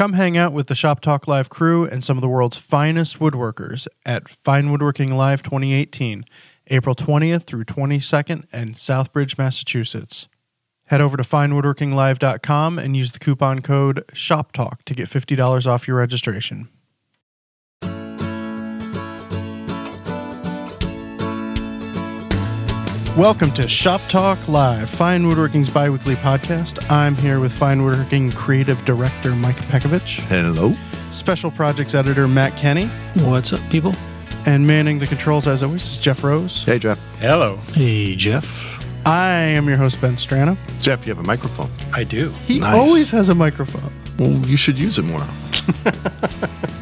Come hang out with the Shop Talk Live crew and some of the world's finest woodworkers at Fine Woodworking Live 2018, April 20th through 22nd in Southbridge, Massachusetts. Head over to finewoodworkinglive.com and use the coupon code SHOPTALK to get $50 off your registration. Welcome to Shop Talk Live, Fine Woodworking's biweekly podcast. I'm here with Fine Woodworking Creative Director Mike Pekovich, Hello. Special Projects Editor Matt Kenny, What's up, people? and manning the controls as always is Jeff Rose. Hey, Jeff. Hello. Hey, Jeff. I am your host Ben Strano. Jeff, you have a microphone. I do. He Nice. always has a microphone. Well, you should use it more often.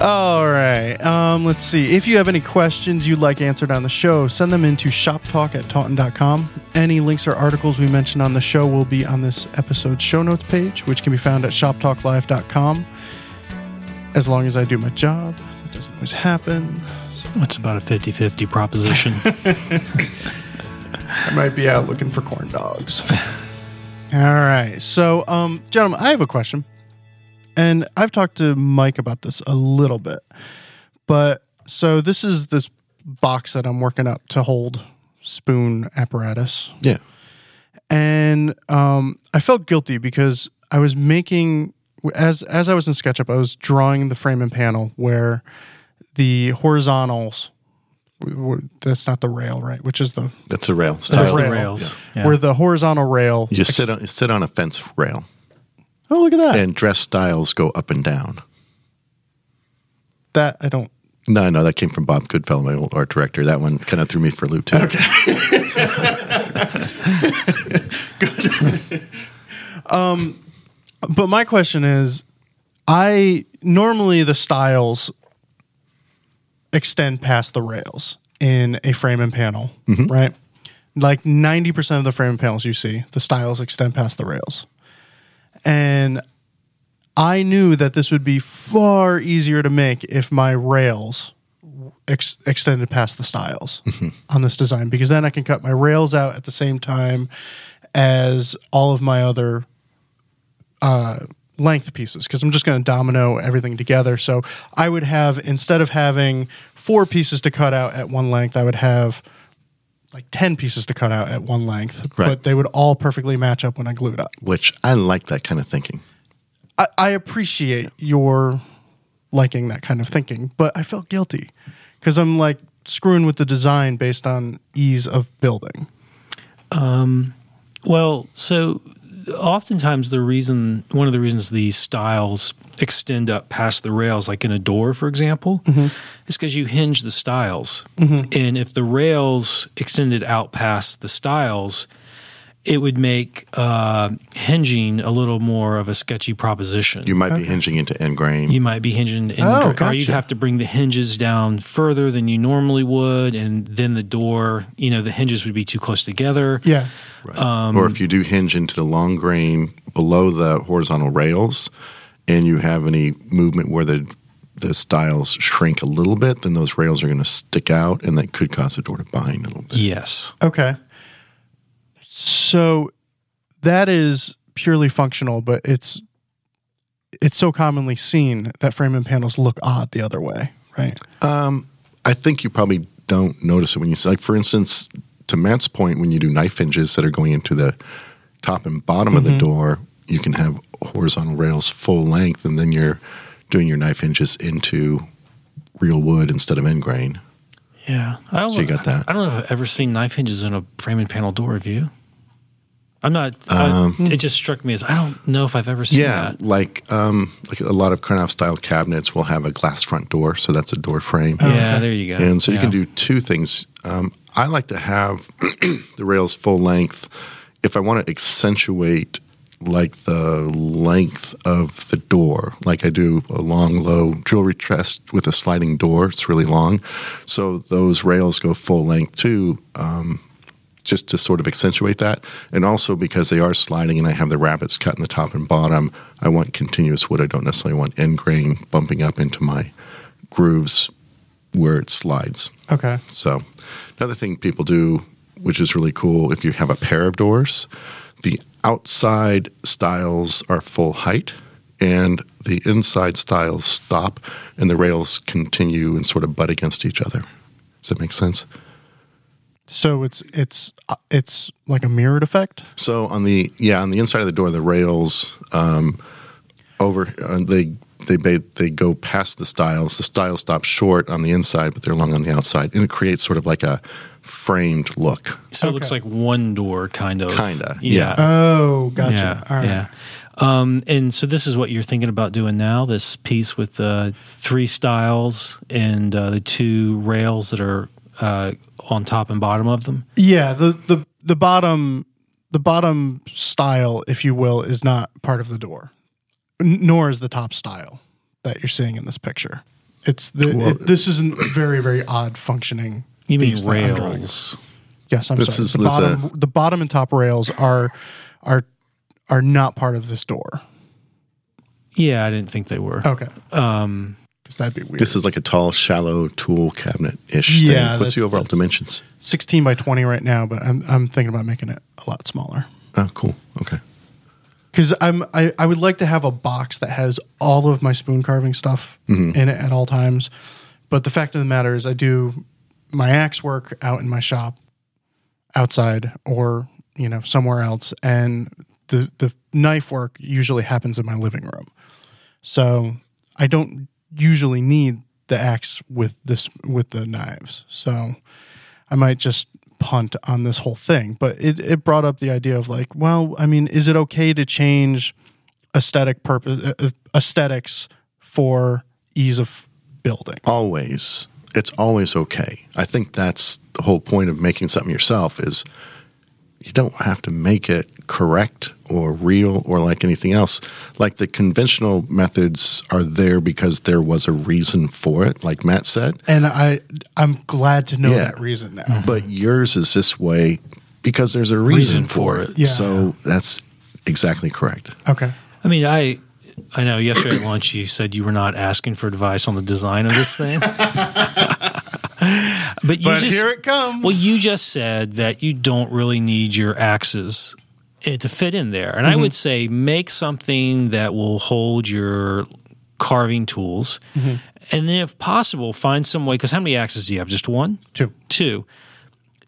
All right. Um, let's see. If you have any questions you'd like answered on the show, send them into shoptalk at taunton.com. Any links or articles we mention on the show will be on this episode's show notes page, which can be found at shoptalklive.com. As long as I do my job, that doesn't always happen. So It's about a 50 50 proposition. I might be out looking for corn dogs. All right. So, um, gentlemen, I have a question. And I've talked to Mike about this a little bit. But so this is this box that I'm working up to hold spoon apparatus. Yeah. And um, I felt guilty because I was making as as I was in SketchUp, I was drawing the frame and panel where the horizontals w- w- that's not the rail, right? Which is the That's a rail. That's the rail. rails. Yeah. where the horizontal rail. You sit on you sit on a fence rail, oh, look at that! and dress stiles go up and down. that I don't. No, no, that came from Bob Goodfellow, my old art director. That one kind of threw me for a loop too. Okay. Um, but my question is, I normally the stiles extend past the rails in a frame and panel, mm-hmm. right? Like ninety percent of the frame and panels you see, the stiles extend past the rails, and I knew that this would be far easier to make if my rails ex- extended past the stiles on this design because then I can cut my rails out at the same time as all of my other uh, length pieces because I'm just going to domino everything together. So I would have instead of having four pieces to cut out at one length, I would have like ten pieces to cut out at one length, Right. but they would all perfectly match up when I glued up. Which I like that kind of thinking. I, I appreciate your liking that kind of thinking, but I felt guilty because I'm like screwing with the design based on ease of building. Um, well, so oftentimes the reason, one of the reasons these stiles extend up past the rails, like in a door, for example, mm-hmm. is because you hinge the stiles. Mm-hmm. And if the rails extended out past the stiles, it would make uh, hinging a little more of a sketchy proposition. You might be hinging into end grain. you might be hinging, in, Oh, gotcha. or you'd have to bring the hinges down further than you normally would, and then the door, you know, the hinges would be too close together. Yeah. Right. Um, or if you do hinge into the long grain below the horizontal rails and you have any movement where the the stiles shrink a little bit, then those rails are going to stick out and that could cause the door to bind a little bit. Yes. Okay. So that is purely functional, but it's it's so commonly seen that frame and panels look odd the other way, right? Um, I think you probably don't notice it when you like, for instance, to Matt's point, when you do knife hinges that are going into the top and bottom of the door, you can have horizontal rails full length, and then you're doing your knife hinges into real wood instead of end grain. Yeah. I don't, So you got that. I don't know if I've ever seen knife hinges in a frame and panel door. Have you? I'm not. Um, I, it just struck me as I don't know if I've ever seen Yeah, that. like um, like a lot of Krenov style cabinets will have a glass front door, so that's a door frame. Yeah, there you go. And so you can do two things. Um, I like to have the rails full length. If I want to accentuate like the length of the door, like I do a long, low jewelry chest with a sliding door, it's really long. So those rails go full length too, um, just to sort of accentuate that. And also because they are sliding and I have the rabbets cut in the top and bottom, I want continuous wood. I don't necessarily want end grain bumping up into my grooves where it slides. Okay. So, another thing people do, which is really cool, if you have a pair of doors, the outside stiles are full height, and the inside stiles stop, and the rails continue and sort of butt against each other. Does that make sense? So it's it's uh, it's like a mirrored effect. So on the yeah on the inside of the door, the rails um, over uh, they they ba- they go past the stiles. The stiles stop short on the inside, but they're long on the outside, and it creates sort of like a framed look. So it looks like one door, kind of. Kinda, Yeah. yeah. Oh, gotcha. Yeah. All right. Yeah. Um, and so this is what you're thinking about doing now. This piece with the three stiles and uh, the two rails that are uh, on top and bottom of them. Yeah, the the the bottom the bottom stile, if you will, is not part of the door, N- nor is the top stile that you're seeing in this picture. It's the Well- it, this is a very very odd functioning. You mean piece I'm rails? Yes, I'm This sorry. is- the this, uh, bottom the bottom and top rails are are are not part of this door. Yeah, I didn't think they were. Okay, um, that'd be weird. This is like a tall, shallow tool cabinet ish. Yeah, thing. What's the overall dimensions? 16 by 20 right now, but I'm I'm thinking about making it a lot smaller. Oh, cool. Okay. because I'm I, I would like to have a box that has all of my spoon carving stuff mm-hmm. in it at all times. But the fact of the matter is, I do my axe work out in my shop, outside or you know somewhere else, and the the knife work usually happens in my living room. So I don't usually need the axe with this with the knives. So I might just punt on this whole thing. But it, it brought up the idea of like, well, I mean, is it okay to change aesthetic purpose uh, aesthetics for ease of building? Always. It's always okay. I think that's the whole point of making something yourself is you don't have to make it correct or real or like anything else. Like the conventional methods are there because there was a reason for it, like Matt said. And I I'm glad to know Yeah. that reason now. Mm-hmm. But yours is this way because there's a reason, Reason for for it. it. Yeah. So that's exactly correct. Okay. I mean, I I know yesterday at lunch you said you were not asking for advice on the design of this thing. but you But just here it comes. Well, you just said that you don't really need your axes to fit in there. And I would mm-hmm. say make something that will hold your carving tools. Mm-hmm. And then, if possible, find some way. Because how many axes do you have? Just one? Two. Two.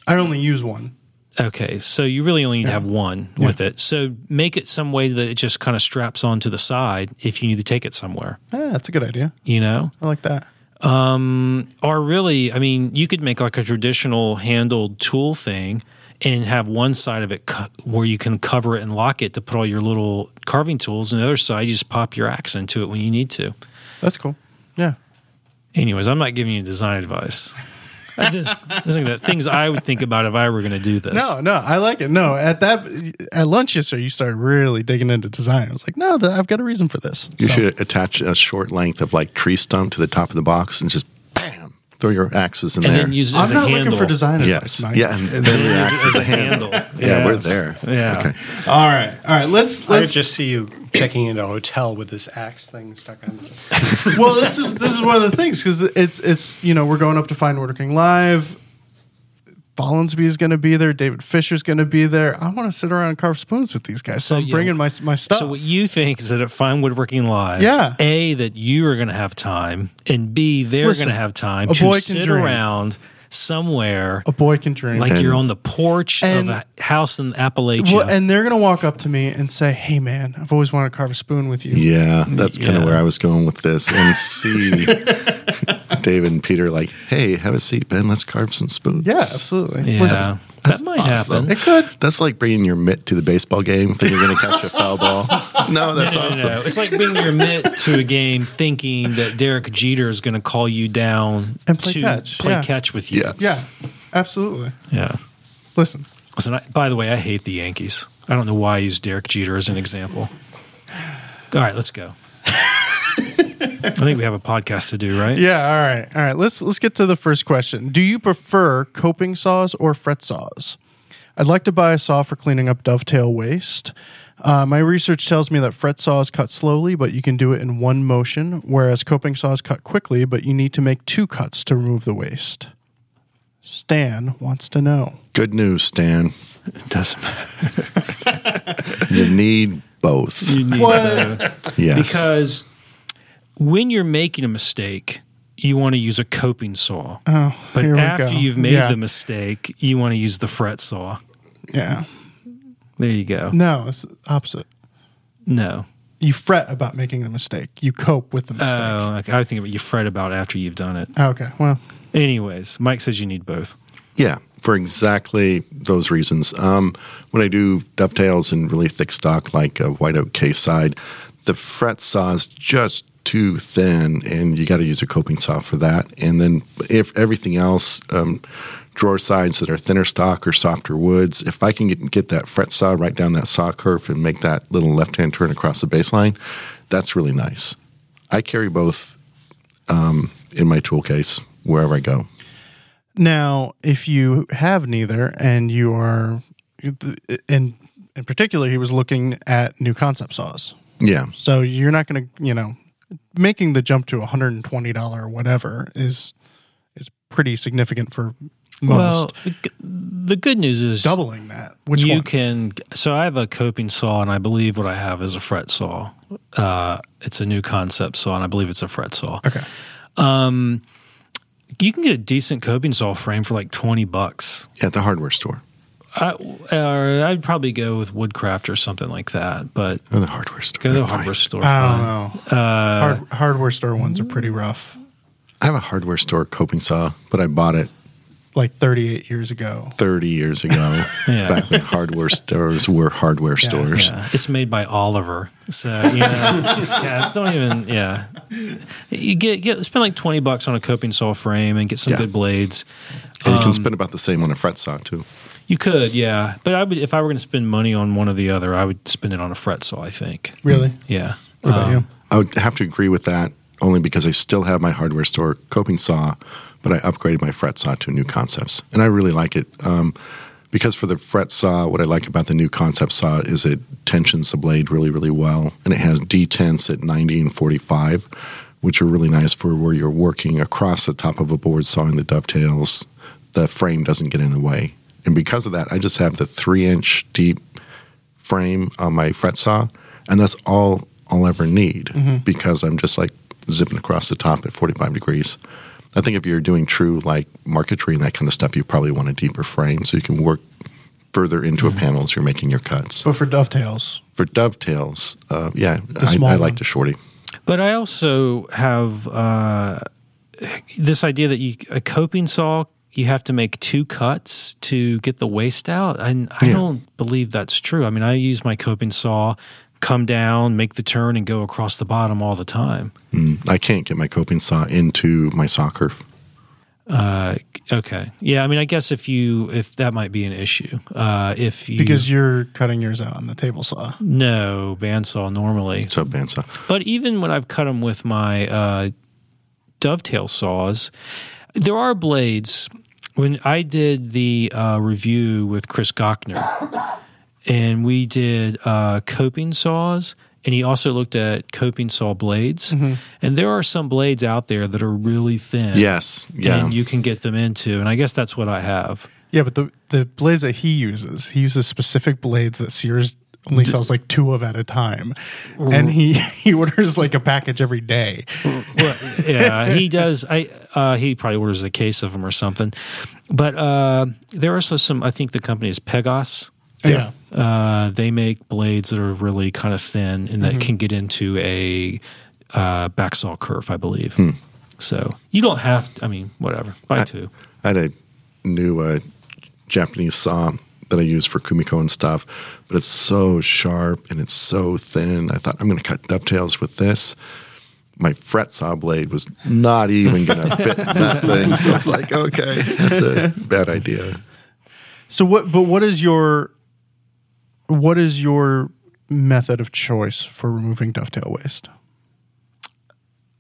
I only use one. Okay. So you really only need to have one with it. So make it some way that it just kind of straps onto the side if you need to take it somewhere, Yeah, that's a good idea. you know? I like that. Um, or really, I mean, you could make like a traditional handled tool thing and have one side of it co- where you can cover it and lock it to put all your little carving tools, and the other side you just pop your axe into it when you need to. That's cool. Yeah. Anyways, I'm not giving you design advice. I just, just think things I would think about if I were going to do this. No, no, I like it. No, at that at lunch yesterday, you started really digging into design. I was like, no, th- I've got a reason for this. You So- should attach a short length of like tree stump to the top of the box and just bam, throw your axes in and there. then use it I'm as a not handle. looking for design advice. yes. Mike. Yeah, and, And then then the use axe it is a handle. Yeah, we're there. Yeah. Okay. All right, all right. Let's let's. just see you checking into a hotel with this axe thing stuck on. well, this is this is one of the things because it's it's you know we're going up to Fine Woodworking Live. Follansbee is going to be there. David Fisher's going to be there. I want to sit around and carve spoons with these guys. So, So, I'm yeah. bringing my my stuff. So what you think is that at Fine Woodworking Live, Yeah. A, that you are going to have time, and B, they're going to have time to sit dream. around somewhere a boy can dream. like And- you're on the porch and- of a house in Appalachia. Well, and they're going to walk up to me and say, "Hey, man, I've always wanted to carve a spoon with you." Yeah, that's kind of Yeah. where I was going with this. And see David and Peter like, hey, have a seat, Ben. Let's carve some spoons. Yeah, absolutely. yeah, Listen, that might awesome. happen. it could. That's like bringing your mitt to the baseball game, thinking you're going to catch a foul ball. No, that's No, no, awesome. no. It's like bringing your mitt to a game thinking that Derek Jeter is going to call you down And play to catch, play yeah. catch with you. Yes. Yeah, absolutely. Yeah. Listen, Listen, I, by the way, I hate the Yankees. I don't know why I use Derek Jeter as an example. All right, let's go. I think we have a podcast to do, right? Yeah, all right. All right. Let's let's get to the first question. Do you prefer coping saws or fret saws? I'd like to buy a saw for cleaning up dovetail waste. Uh, my research tells me that fret saws cut slowly, but you can do it in one motion, whereas coping saws cut quickly, but you need to make two cuts to remove the waste. Stan wants to know. Good news, Stan. It doesn't matter. You need both. You need What? both. yes. because when you're making a mistake, you want to use a coping saw. Oh, But here we after go. you've made Yeah. the mistake, you want to use the fret saw. yeah, There you go. no, it's opposite. No. You fret about making the mistake. You cope with the mistake. Oh, okay. I think you fret about after you've done it. okay, well, Anyways, Mike says you need both. Yeah, for exactly those reasons. Um, when I do dovetails in really thick stock, like a white oak case side, the fret saw is just too thin, and you got to use a coping saw for that. And then if everything else, um, drawer sides that are thinner stock or softer woods, if I can get, get that fret saw right down that saw kerf and make that little left hand turn across the baseline, that's really nice. I carry both um, in my tool case wherever I go. Now, if you have neither and you are, in in particular, he was looking at Knew Concept saws. Yeah. So you're not going to, you know, making the jump to $120 or whatever is is pretty significant for most. Well, the, good news is Doubling that. Which you one? can. So I have a coping saw, and I believe what I have is a fret saw. Uh, it's a Knew Concept saw, and I believe it's a fret saw. Okay. You can get a decent coping saw frame for like twenty bucks. At the hardware store. I, or I'd probably go with Woodcraft or something like that. But Or the hardware store. go to the They're fine. hardware store. I don't know. Uh, Hard, hardware store ones are pretty rough. I have a hardware store coping saw, but I bought it Like 38 years ago. 30 years ago, Yeah. back when hardware stores were hardware stores. Yeah, it's made by Oliver. So you know, it's, yeah, don't even. Yeah, you get get spend like twenty bucks on a coping saw frame and get some Yeah. good blades. And you can Um, spend about the same on a fret saw, too. You could, yeah, but I would if I were going to spend money on one or the other, I would spend it on a fret saw. I think. Really? Yeah. What about Um, you? I would have to agree with that only because I still have my hardware store coping saw, but I upgraded my fret saw to Knew Concepts. And I really like it. Um, because for the fret saw, what I like about the Knew Concept saw is it tensions the blade really, really well. And it has detents at 90 and 45, which are really nice for where you're working across the top of a board sawing the dovetails. The frame doesn't get in the way. And because of that, I just have the three inch deep frame on my fret saw, and that's all I'll ever need because I'm just like zipping across the top at 45 degrees. I think if you're doing true like marquetry and that kind of stuff, you probably want a deeper frame so you can work further into a panel as you're making your cuts. But for dovetails, For dovetails, uh, yeah, I, I like the shorty. But I also have uh, this idea that you a coping saw you have to make two cuts to get the waste out, and I Yeah. don't believe that's true. I mean, I use my coping saw, come down, make the turn, and go across the bottom all the time. Mm, I can't get my coping saw into my saw kerf. Uh, okay, yeah. I mean, I guess if you if that might be an issue, uh, if you because you're cutting yours out on the table saw. no bandsaw normally, So bandsaw. But even when I've cut them with my uh, dovetail saws, there are blades. When I did the uh, review with Chris Gochnour, and we did uh, coping saws, and he also looked at coping saw blades, and there are some blades out there that are really thin. Yes, yeah. and you can get them into, and I guess that's what I have. Yeah, but the the blades that he uses, he uses specific blades that Sears only sells like two of at a time, and he he orders like a package every day. well, yeah, he does. I uh, he probably orders a case of them or something. But uh, there are also some. I think the company is Pegas. Yeah, Uh, they make blades that are really kind of thin and that Mm-hmm. can get into a uh, backsaw kerf, I believe. Hmm. So you don't have. To, I mean, whatever. Buy two. I had a new uh, Japanese saw that I use for kumiko and stuff, but it's so sharp and it's so thin. I thought I'm going to cut dovetails with this. My fret saw blade was not even going to fit in that thing, so it's like, okay, that's a bad idea. So what? But what is your what is your method of choice for removing dovetail waste?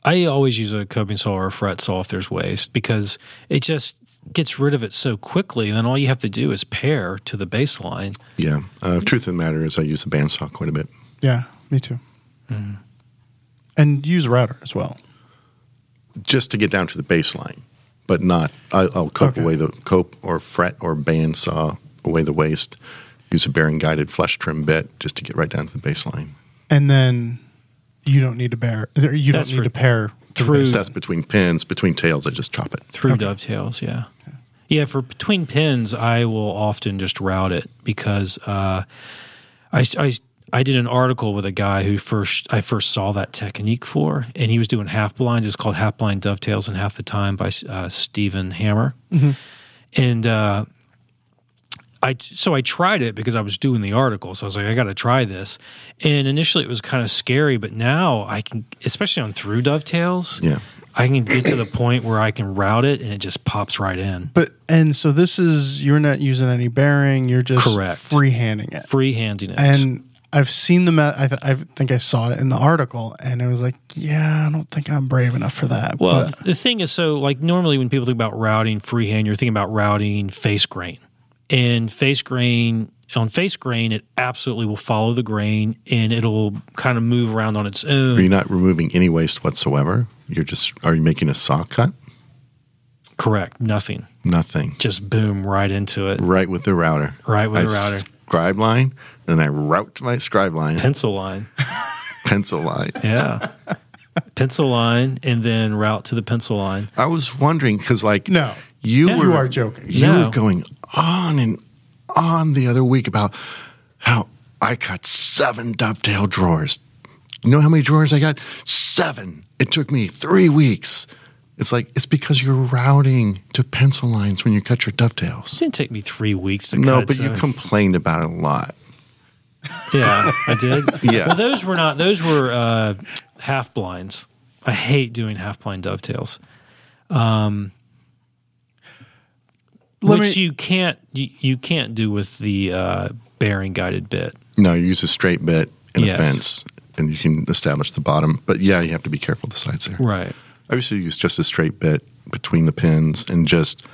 I always use a coping saw or a fret saw if there's waste because it just gets rid of it so quickly. Then all you have to do is pare to the baseline. Yeah. Uh, truth of the matter is, I use a bandsaw quite a bit. Yeah, me too. And use router as well. just to get down to the baseline, but not. I, I'll cope Okay. away the cope or fret or bandsaw away the waste. Use a bearing guided flush trim bit just to get right down to the baseline. and then you don't need to bear. You That's don't need for to pare true- It's that's between pins, between tails. I just chop it. through dovetails. Yeah, yeah. For between pins, I will often just route it because uh, I, I I did an article with a guy who first I first saw that technique for, and he was doing half blinds. It's called half blind dovetails in half the time by uh, Stephen Hammer, and. Uh, I so I tried it because I was doing the article, so I was like, I got to try this. And initially, it was kind of scary, but now I can, especially on through dovetails, Yeah. I can get to the point where I can route it and it just pops right in. But and so this is you're not using any bearing. You're just Correct. freehanding it. Freehanding it. And I've seen the. me- I, th- I think I saw it in the article, and it was like, yeah, I don't think I'm brave enough for that. well, but, the thing is, so like normally when people think about routing freehand, you're thinking about routing face grain. And face grain, on face grain, it absolutely will follow the grain and it'll kind of move around on its own. Are you own. not removing any waste whatsoever? You're just are you making a saw cut? Correct. Nothing. Nothing. Just boom right into it. Right with the router. Right with I the router. Scribe line, and I route my scribe line, Pencil line. pencil line. Yeah. pencil line and then route to the pencil line. I was wondering because, like, no, you Yeah. were you are joking. you No. were going on and on the other week about how I cut seven dovetail drawers. You know how many drawers I got? Seven. It took me three weeks. It's like it's because you're routing to pencil lines when you cut your dovetails. It didn't take me three weeks to No, cut. but you complained about it a lot. Yeah, I did. Yes. Well, those were not. Those were uh, half blinds. I hate doing half blind dovetails, Let which me- you can't you, you can't do with the uh, bearing guided bit. No, you use a straight bit and Yes. a fence, and you can establish the bottom. But yeah, you have to be careful the sides there. Right. I used to use just a straight bit between the pins and just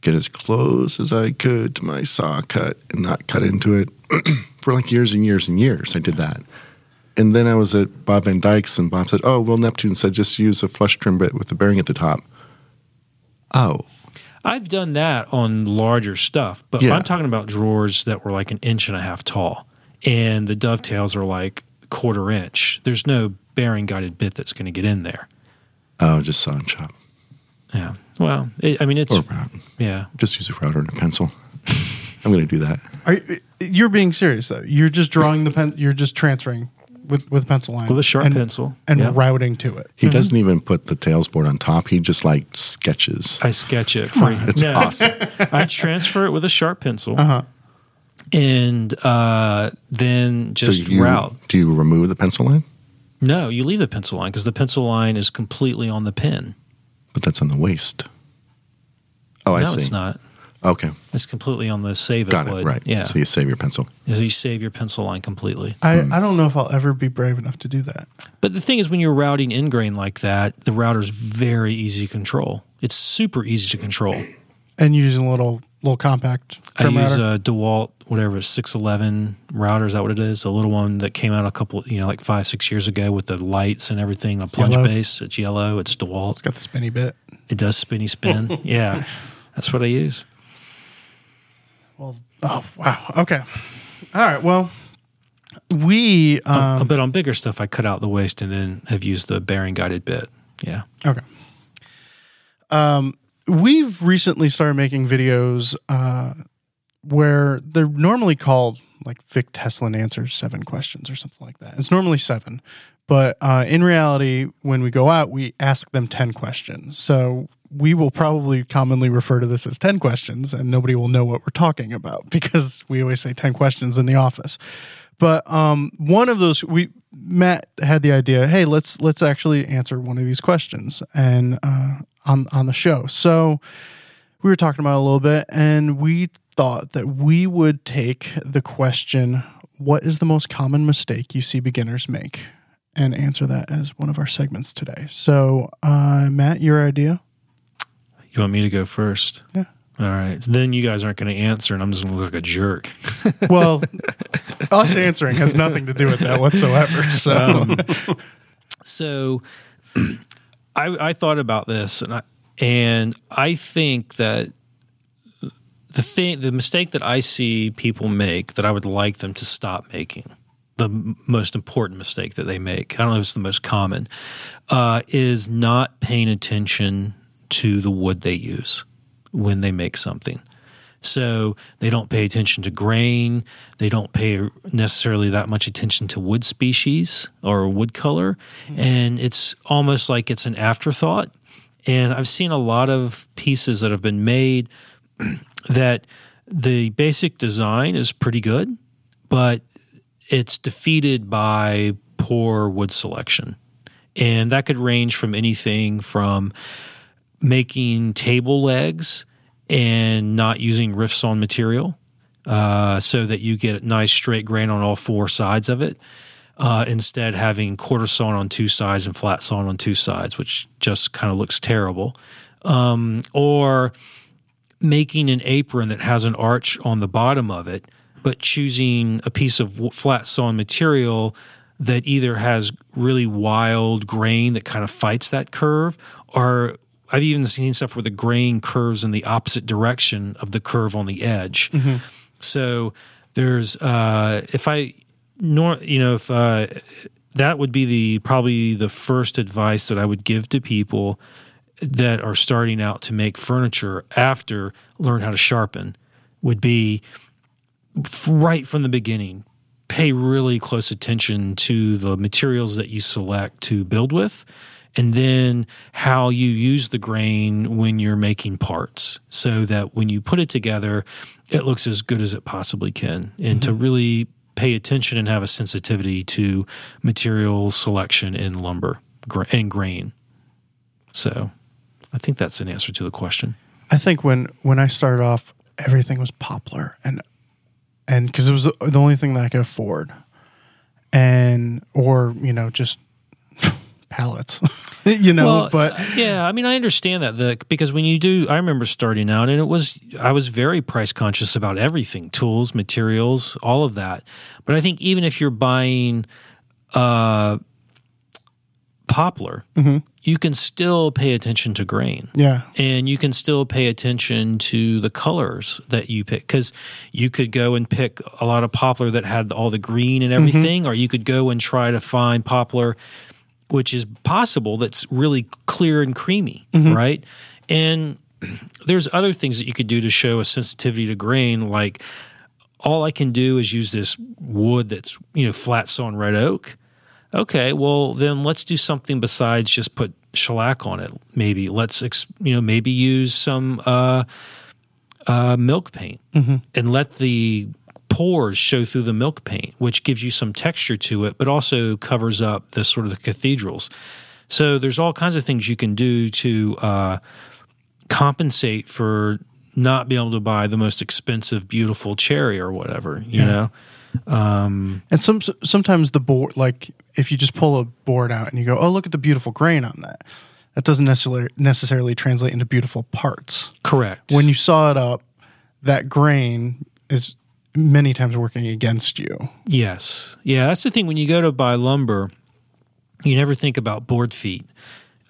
get as close as I could to my saw cut and not cut into it for like years and years and years. I did that. And then I was at Bob Van Dyke's, and Bob said, Oh, well, Neptune said just use a flush trim bit with the bearing at the top. Oh, I've done that on larger stuff, but Yeah. I'm talking about drawers that were like an inch and a half tall, and the dovetails are like quarter inch. There's no bearing guided bit that's going to get in there. oh, just saw and chop. Yeah. Well, it, I mean, it's Or route. yeah. Just use a router and a pencil. I'm going to do that. Are you, you're being serious though. You're just drawing the pen. You're just transferring with with pencil line With a sharp and, pencil, and yeah. routing to it. He doesn't even put the tails board on top. He just like sketches. I sketch it. For, It's No. awesome. I transfer it with a sharp pencil, Uh huh. and uh, then just so you, route. Do you remove the pencil line? No, you leave the pencil line because the pencil line is completely on the pin. But that's on the waste. Oh, I see. no, see. it's not. Okay, It's completely on the save it got wood. it. Right. Yeah. So you save your pencil. So you save your pencil line completely. I, Hmm. I don't know if I'll ever be brave enough to do that. But the thing is, when you're routing in grain like that, the router's very easy to control. It's super easy to control. And using a little little compact. I trim use router. a DeWalt, whatever, 611 router. Is that what it is? A little one that came out a couple, you know, like five, six years ago with the lights and everything, a plunge Yellow. base. It's yellow. It's DeWalt. it's got the spinny bit. It does spinny spin. yeah. That's what I use. Well, oh wow. Okay. All right. Well, we um, but on bigger stuff, I cut out the waste and then have used the bearing guided bit. Yeah. Okay. Um, we've recently started making videos uh, where they're normally called like Vic Tesolin answers seven questions or something like that. It's normally seven, but uh, in reality, when we go out, we ask them ten questions. So we will probably commonly refer to this as ten questions, and nobody will know what we're talking about because we always say ten questions in the office. But um, one of those we Matt had the idea. Hey, let's let's actually answer one of these questions and uh, on on the show. So we were talking about a little bit, and we thought that we would take the question, "What is the most common mistake you see beginners make?" and answer that as one of our segments today. So, uh, Matt, your idea? You want me to go first? Yeah. All right. So then you guys aren't going to answer, and I'm just going to look like a jerk. Well, us answering has nothing to do with that whatsoever. So, So I, I thought about this, and I and I think that the thing, the mistake that I see people make that I would like them to stop making, the m- most important mistake that they make, I don't know if it's the most common, uh, is not paying attention to the wood they use when they make something. So they don't pay attention to grain. They don't pay necessarily that much attention to wood species or wood color. And it's almost like it's an afterthought. And I've seen a lot of pieces that have been made that the basic design is pretty good, but it's defeated by poor wood selection. And that could range from anything from making table legs and not using rift sawn material uh, so that you get a nice straight grain on all four sides of it. Uh, instead, having quarter sawn on two sides and flat sawn on two sides, which just kind of looks terrible. Um, or making an apron that has an arch on the bottom of it, but choosing a piece of flat sawn material that either has really wild grain that kind of fights that curve, or I've even seen stuff where the grain curves in the opposite direction of the curve on the edge. So there's uh, if I nor you know if uh, that would be the probably the first advice that I would give to people that are starting out to make furniture after learn how to sharpen would be right from the beginning pay really close attention to the materials that you select to build with and then how you use the grain when you're making parts so that when you put it together it looks as good as it possibly can. And to mm-hmm. really pay attention and have a sensitivity to material selection in lumber and grain. So i think that's an answer to the question. I think when when I started off, everything was poplar, and and because it was the the only thing that I could afford, and or you know just pallets, you know. Well, but yeah, I mean, I understand that the because when you do, I remember starting out, and it was I was very price conscious about everything, tools, materials, all of that. But I think even if you're buying uh, poplar, you can still pay attention to grain yeah, and you can still pay attention to the colors that you pick because you could go and pick a lot of poplar that had all the green and everything or you could go and try to find poplar which is possible that's really clear and creamy right? And there's other things that you could do to show a sensitivity to grain like all i can do is use this wood that's you know flat sawn red oak. Okay well then let's do something besides just put shellac on it. Maybe let's you know maybe use some uh, uh, milk paint and let the pores show through the milk paint which gives you some texture to it but also covers up the sort of the cathedrals. So there's all kinds of things you can do to uh, compensate for not being able to buy the most expensive beautiful cherry or whatever you know? And some sometimes the board like if you just pull a board out and you go, oh look at the beautiful grain on that, that doesn't necessarily necessarily translate into beautiful parts. correct. When you saw it up, that grain is many times working against you. Yes. Yeah, that's the thing. When you go to buy lumber, you never think about board feet.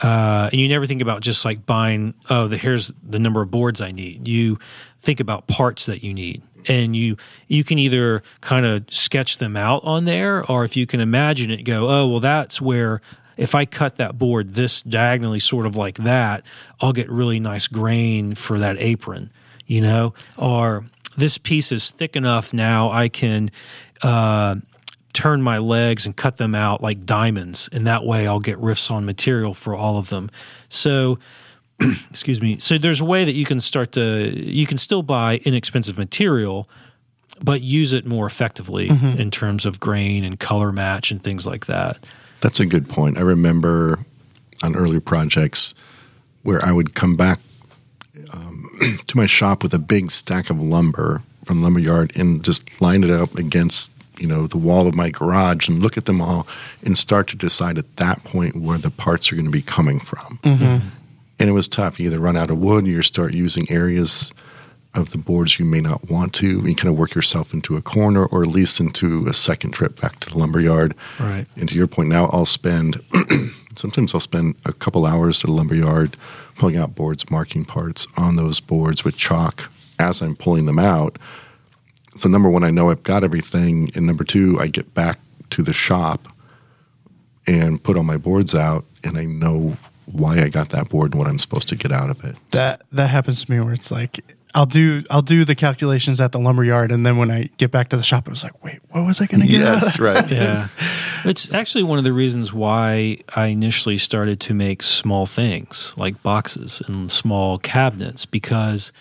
Uh, and you never think about just like buying, oh, the, here's the number of boards I need. You think about parts that you need. And you you can either kind of sketch them out on there, or if you can imagine it, go, oh, well, that's where if I cut that board this diagonally, sort of like that, I'll get really nice grain for that apron, you know? Or this piece is thick enough now I can uh, turn my legs and cut them out like diamonds, and that way I'll get rift sawn material for all of them. So, excuse me. So there's a way that you can start to you can still buy inexpensive material, but use it more effectively in terms of grain and color match and things like that. That's a good point. I remember on earlier projects where I would come back to my shop with a big stack of lumber from lumberyard and just line it up against you know the wall of my garage and look at them all and start to decide at that point where the parts are going to be coming from. Mm-hmm. And it was tough. You either run out of wood, or you start using areas of the boards you may not want to. You kind of work yourself into a corner, or at least into a second trip back to the lumberyard. Right. And to your point, now I'll spend sometimes I'll spend a couple hours at a lumberyard pulling out boards, marking parts on those boards with chalk as I'm pulling them out. So number one, I know I've got everything, and number two, I get back to the shop and put all my boards out, and I know why I got that board and what I'm supposed to get out of it. That that happens to me where it's like I'll do I'll do the calculations at the lumber yard, and then when I get back to the shop, I was like, wait, what was I going to get? out of Yes, right. yeah. It's actually one of the reasons why I initially started to make small things like boxes and small cabinets because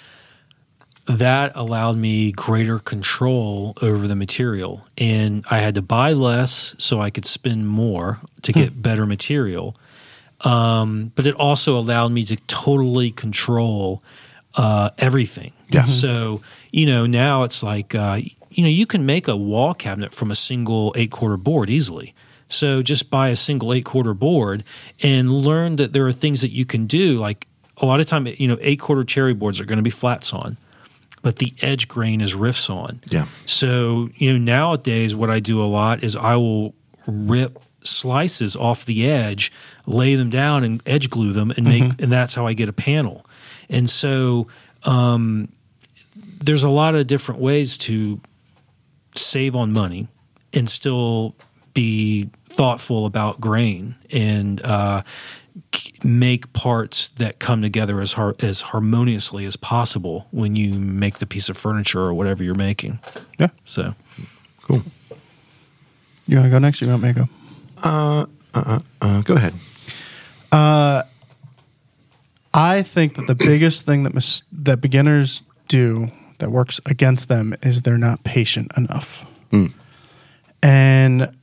that allowed me greater control over the material. And I had to buy less so I could spend more to get better material. Um, but it also allowed me to totally control uh, everything. Yeah. So, you know, now it's like, uh, you know, you can make a wall cabinet from a single eight quarter board easily. So just buy a single eight quarter board and learn that there are things that you can do. Like a lot of time, you know, eight quarter cherry boards are going to be flat sawn, but the edge grain is rift sawn. Yeah. So, you know, nowadays what I do a lot is I will rip slices off the edge, lay them down and edge glue them and make and that's how I get a panel. And so um there's a lot of different ways to save on money and still be thoughtful about grain and uh, make parts that come together as har- as harmoniously as possible when you make the piece of furniture or whatever you're making. Yeah. So Cool. You want to go next? You want me to go? Uh, uh, uh, go ahead. I think that the biggest thing that mis- that beginners do that works against them is they're not patient enough. Hmm. And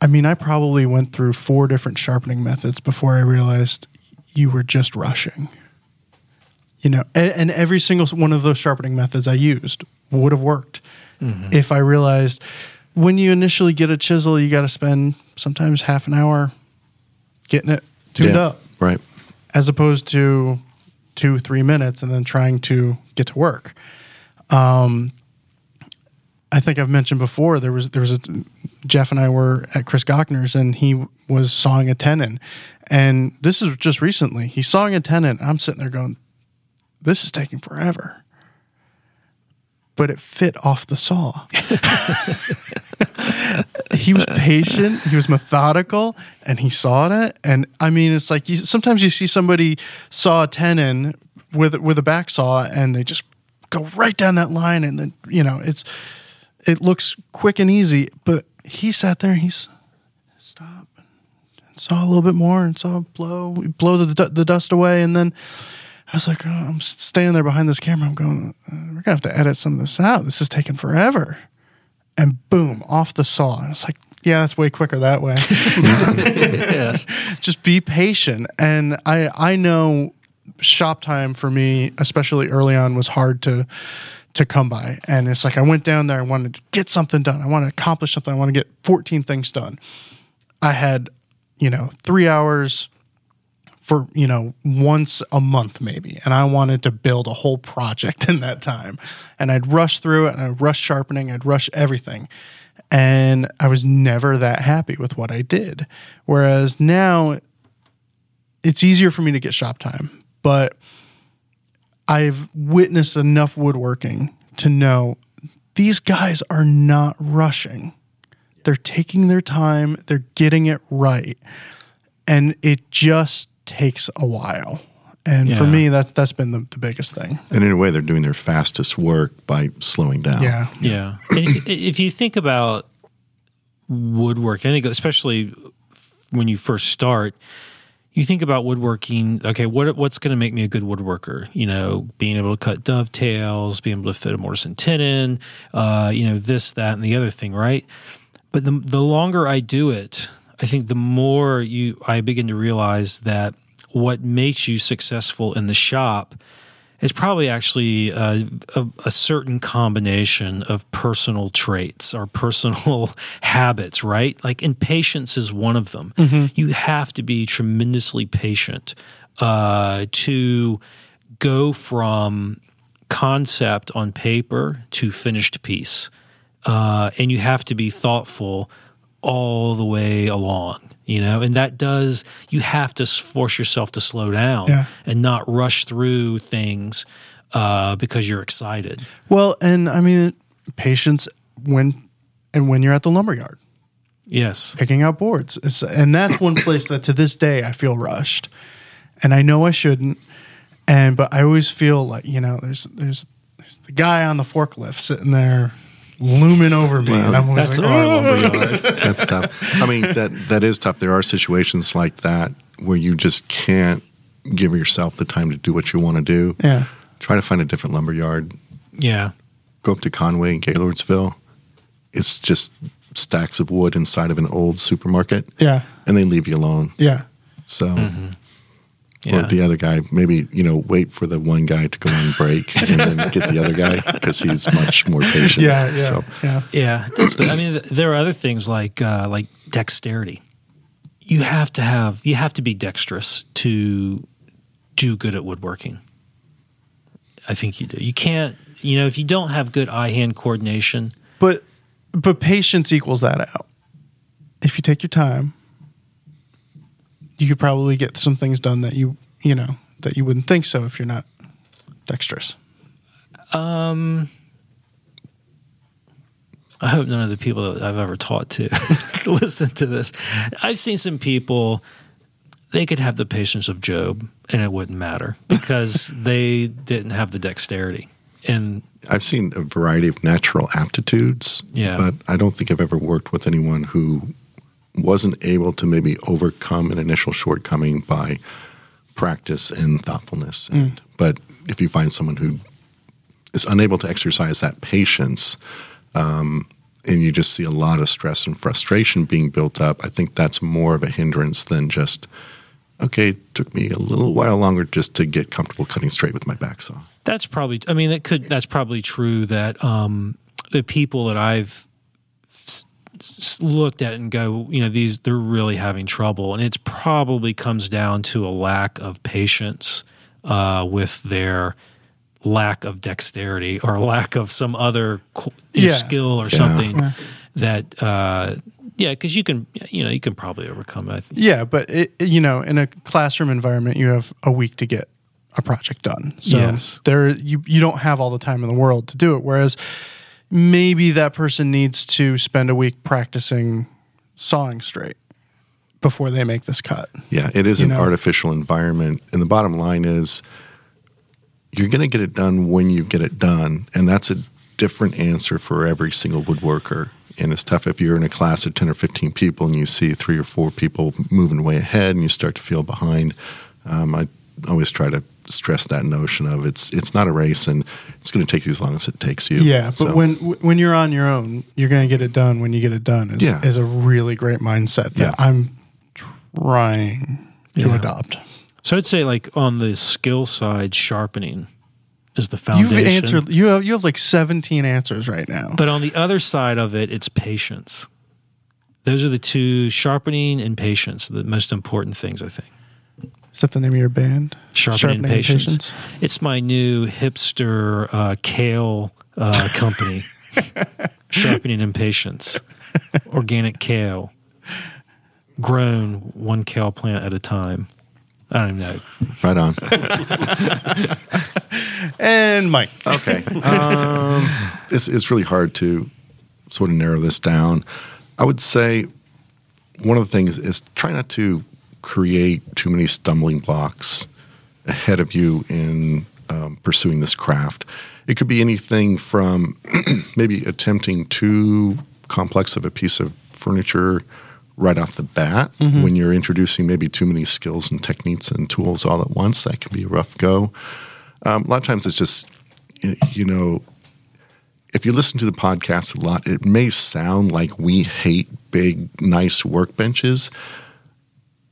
I mean, I probably went through four different sharpening methods before I realized you were just rushing. You know, and, and every single one of those sharpening methods I used would have worked mm-hmm. if I realized when you initially get a chisel, you got to spend sometimes half an hour getting it tuned yeah. up Right. As opposed to two three minutes and then trying to get to work. Um i think i've mentioned before there was there was a jeff and i were at Chris Gochnour's and he was sawing a tenon. And this is just recently he's sawing a tenon. I'm sitting there going this is taking forever. But it fit off the saw he was patient he was methodical and he saw it and i mean it's like you, sometimes you see somebody saw a tenon with with a back saw and they just go right down that line and then you know it's it looks quick and easy but he sat there and he's stop and saw a little bit more and saw blow blow the, the dust away and then I was like, oh, I'm standing there behind this camera. I'm going, uh, we're gonna have to edit some of this out. This is taking forever and boom, off the saw. And it's like, yeah, that's way quicker that way. yes, Just be patient. And I I know shop time for me, especially early on, was hard to to come by. And it's like I went down there, I wanted to get something done. I want to accomplish something. I want to get 14 things done. I had, you know, three hours for you know once a month maybe. And i wanted to build a whole project in that time. And i'd rush through it and i'd rush sharpening i'd rush everything. And i was never that happy with what i did. Whereas now it's easier for me to get shop time. But i've witnessed enough woodworking to know these guys are not rushing. They're taking their time. They're getting it right. And it just takes a while. And for me, that's that's been the, the biggest thing. And in a way, they're doing their fastest work by slowing down. Yeah, yeah. If, if you think about woodworking, I think especially when you first start, you think about woodworking. Okay, what what's going to make me a good woodworker? You know, being able to cut dovetails, being able to fit a mortise and tenon, uh, you know, this, that, and the other thing, right? But the the longer I do it, I think the more you I begin to realize that what makes you successful in the shop is probably actually a, a, a certain combination of personal traits or personal habits, right? Like, and patience is one of them. You have to be tremendously patient uh, to go from concept on paper to finished piece. Uh, and you have to be thoughtful all the way along, you know, and that does, you have to force yourself to slow down Yeah. and not rush through things uh, because you're excited. Well, and I mean, patience when and when you're at the lumberyard Yes. picking out boards, it's, and that's one place that to this day I feel rushed, and I know I shouldn't, and but I always feel like you know there's there's there's the guy on the forklift sitting there looming over me, and I'm always That's like, our "Oh." lumberyard. That's tough. I mean, that that is tough. There are situations like that where you just can't give yourself the time to do what you want to do. Yeah, Try to find a different lumberyard. yeah. Go up to Conway and Gaylordsville. It's just stacks of wood inside of an old supermarket, yeah, and they leave you alone. yeah. So, Mm-hmm. Yeah. or the other guy, maybe you know, wait for the one guy to go on break and then get the other guy because he's much more patient. Yeah, yeah, So, yeah. Yeah, does. But I mean, there are other things like uh, like dexterity. You have to have you have to be dexterous to do good at woodworking. I think you do. You can't. You know, if you don't have good eye hand coordination, But but patience equals that out. If you take your time, you could probably get some things done that you you know that you wouldn't think so if you're not dexterous. Um, I hope none of the people that I've ever taught to listen to this. I've seen some people, they could have the patience of Job and it wouldn't matter because they didn't have the dexterity. And I've seen a variety of natural aptitudes, Yeah. but I don't think I've ever worked with anyone who wasn't able to maybe overcome an initial shortcoming by practice and thoughtfulness. And, But if you find someone who is unable to exercise that patience, um, and you just see a lot of stress and frustration being built up, I think that's more of a hindrance than just, okay, it took me a little while longer just to get comfortable cutting straight with my back saw. That's probably. I mean, that could. That's probably true. That um, the people that I've s- s- looked at and go, you know, these they're really having trouble, and it's probably comes down to a lack of patience uh, with their lack of dexterity or lack of some other qu- you know, Yeah. skill or something that. Uh, yeah, because you can, you know, you can probably overcome it. I think. Yeah, but it, it- you know, in a classroom environment, you have a week to get a project done. So Yes. there, you you don't have all the time in the world to do it. Whereas maybe that person needs to spend a week practicing sawing straight before they make this cut. Yeah, it is You an know? artificial environment. And the bottom line is you're going to get it done when you get it done. And that's a different answer for every single woodworker. And it's tough if you're in a class of 10 or 15 people and you see three or four people moving way ahead and you start to feel behind. Um, I always try to stress that notion of it's it's not a race and it's going to take you as long as it takes you. Yeah, but So, when when you're on your own, you're going to get it done when you get it done. Is, Yeah. is a really great mindset that Yeah. I'm trying to Yeah. adopt. So I'd say, like on the skill side, sharpening is the foundation. You've answered. You have you have like 17 answers right now. But on the other side of it, it's patience. Those are the two sharpening and patience, the most important things, I think. Is that the name of your band? Sharpening, and and patience. Patience? It's my new hipster uh, kale uh, company. Sharpening Impatience. Organic kale. Grown one kale plant at a time. I don't even know. right on. And Mike. Okay. Um, it's, it's really hard to sort of narrow this down. I would say one of the things is try not to create too many stumbling blocks ahead of you in um, pursuing this craft. It could be anything from maybe attempting too complex of a piece of furniture right off the bat when you're introducing maybe too many skills and techniques and tools all at once. That can be a rough go. Um, a lot of times it's just, you know, if you listen to the podcast a lot, it may sound like we hate big, nice workbenches.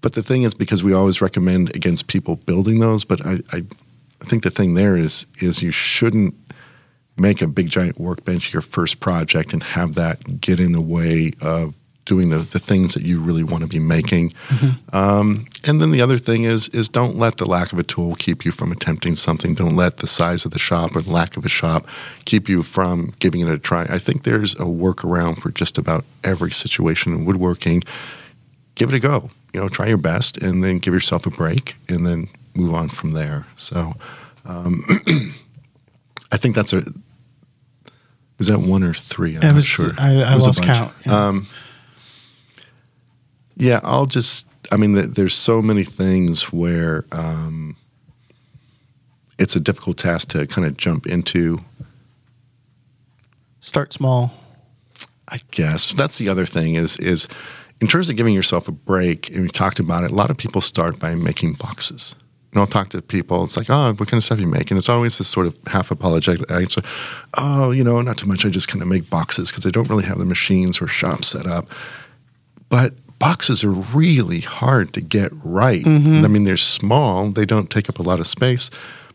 But the thing is, because we always recommend against people building those, but I, I, I think the thing there is is you shouldn't make a big giant workbench your first project and have that get in the way of doing the, the things that you really want to be making. Um, and then the other thing is is don't let the lack of a tool keep you from attempting something. Don't let the size of the shop or the lack of a shop keep you from giving it a try. I think there's a workaround for just about every situation in woodworking. Give it a go. You know, try your best, and then give yourself a break, and then move on from there. So. Um, I think that's a. Is that one or three? I'm It not was- sure. I, I lost count. yeah. Um, yeah, I'll just. I mean, th- there's so many things where um, it's a difficult task to kind of jump into. Start small. I guess that's the other thing is is in terms of giving yourself a break. And we talked about it. A lot of people start by making boxes. And I'll talk to people. It's like, oh, what kind of stuff you make? And it's always this sort of half apologetic answer. Oh, you know, not too much. I just kind of make boxes because I don't really have the machines or shops set up. But boxes are really hard to get right. Mm-hmm. I mean, they're small. They don't take up a lot of space.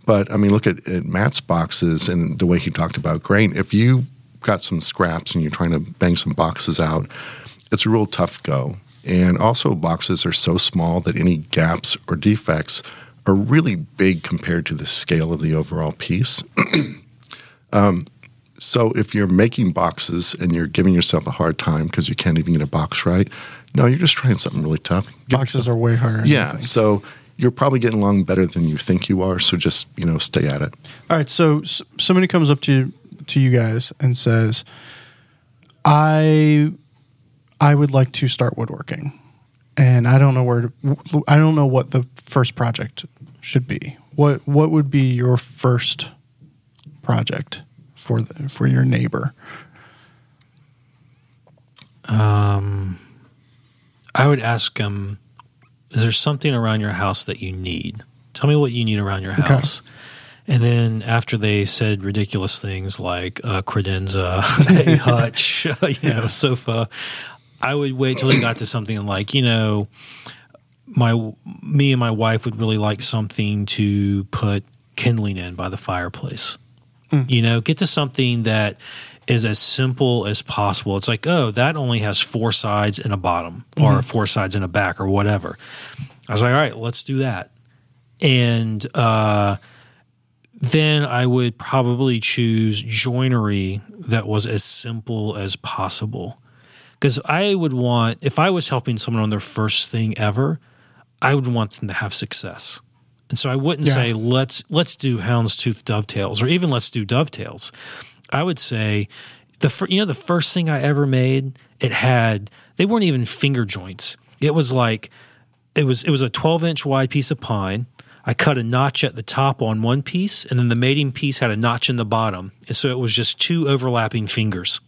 But I mean, look at, at Matt's boxes and the way he talked about grain. If you've got some scraps and you're trying to bang some boxes out, it's a real tough go. And also, boxes are so small that any gaps or defects are really big compared to the scale of the overall piece. um, so, if you're making boxes and you're giving yourself a hard time because you can't even get a box right, no, you're just trying something really tough. Boxes are way harder. yeah. So you're probably getting along better than you think you are. So just you know, stay at it. All right, so somebody comes up to to you guys and says, "I I would like to start woodworking, and I don't know where to, I don't know what the first project should be. What what would be your first project for the, for your neighbor? Um, I would ask them, is there something around your house that you need? Tell me what you need around your house. And then after they said ridiculous things like a credenza, a hutch, you know, sofa, I would wait till they got to something like, you know, my me and my wife would really like something to put kindling in by the fireplace. You know, get to something that is as simple as possible. It's like, oh, that only has four sides and a bottom, or four sides and a back, or whatever. I was like, all right, let's do that. And uh, then I would probably choose joinery that was as simple as possible. Because I would want, if I was helping someone on their first thing ever, I would want them to have success. And so I wouldn't Yeah. say let's let's do houndstooth dovetails or even let's do dovetails. I would say the fir- you know the first thing I ever made it had they weren't even finger joints. It was like it was it was a 12 inch wide piece of pine. I cut a notch at the top on one piece, and then the mating piece had a notch in the bottom, and so it was just two overlapping fingers,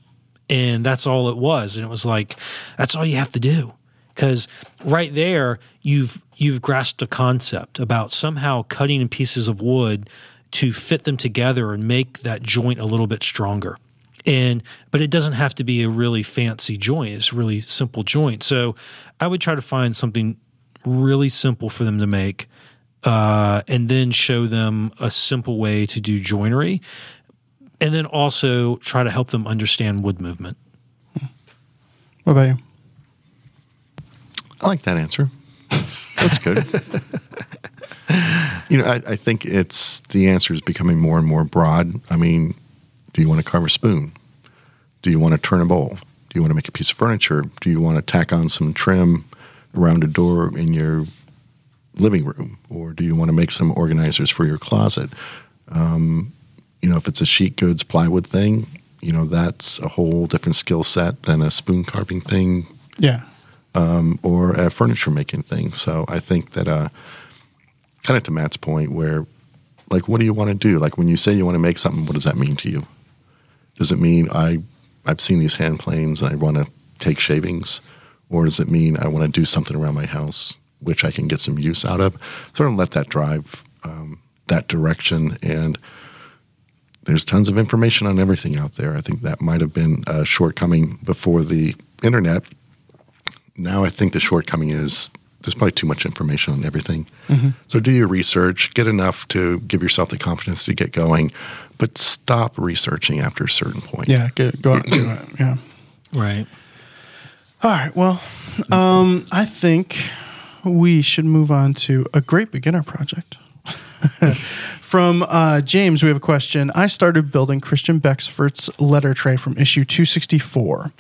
and that's all it was. And it was like that's all you have to do. Because right there you've you've grasped a concept about somehow cutting in pieces of wood to fit them together and make that joint a little bit stronger. And but it doesn't have to be a really fancy joint it's really simple joint. So i would try to find something really simple for them to make uh, and then show them a simple way to do joinery and then also try to help them understand wood movement What about you? I like that answer. That's good. you know, I, I think it's the answer is becoming more and more broad. I mean, do you want to carve a spoon? Do you want to turn a bowl? Do you want to make a piece of furniture? Do you want to tack on some trim around a door in your living room? Or do you want to make some organizers for your closet? Um, you know, if it's a sheet goods plywood thing, you know, that's a whole different skill set than a spoon carving thing Yeah. or a furniture making thing. So I think that, uh, kind of to Matt's point, where like, what do you want to do? Like, when you say you want to make something, what does that mean to you? Does it mean I I've seen these hand planes and I want to take shavings, or does it mean I want to do something around my house which I can get some use out of? Sort of let that drive um, that direction and. There's tons of information on everything out there. I think that might have been a shortcoming before the internet now I think the shortcoming is there's probably too much information on everything. So do your research, get enough to give yourself the confidence to get going, but stop researching after a certain point. Yeah. Go, go out and do it. Yeah. right All right. Well, um, I think we should move on to a great beginner project. From uh, James, we have a question. I started building Christian Becksvoort's letter tray from issue 264.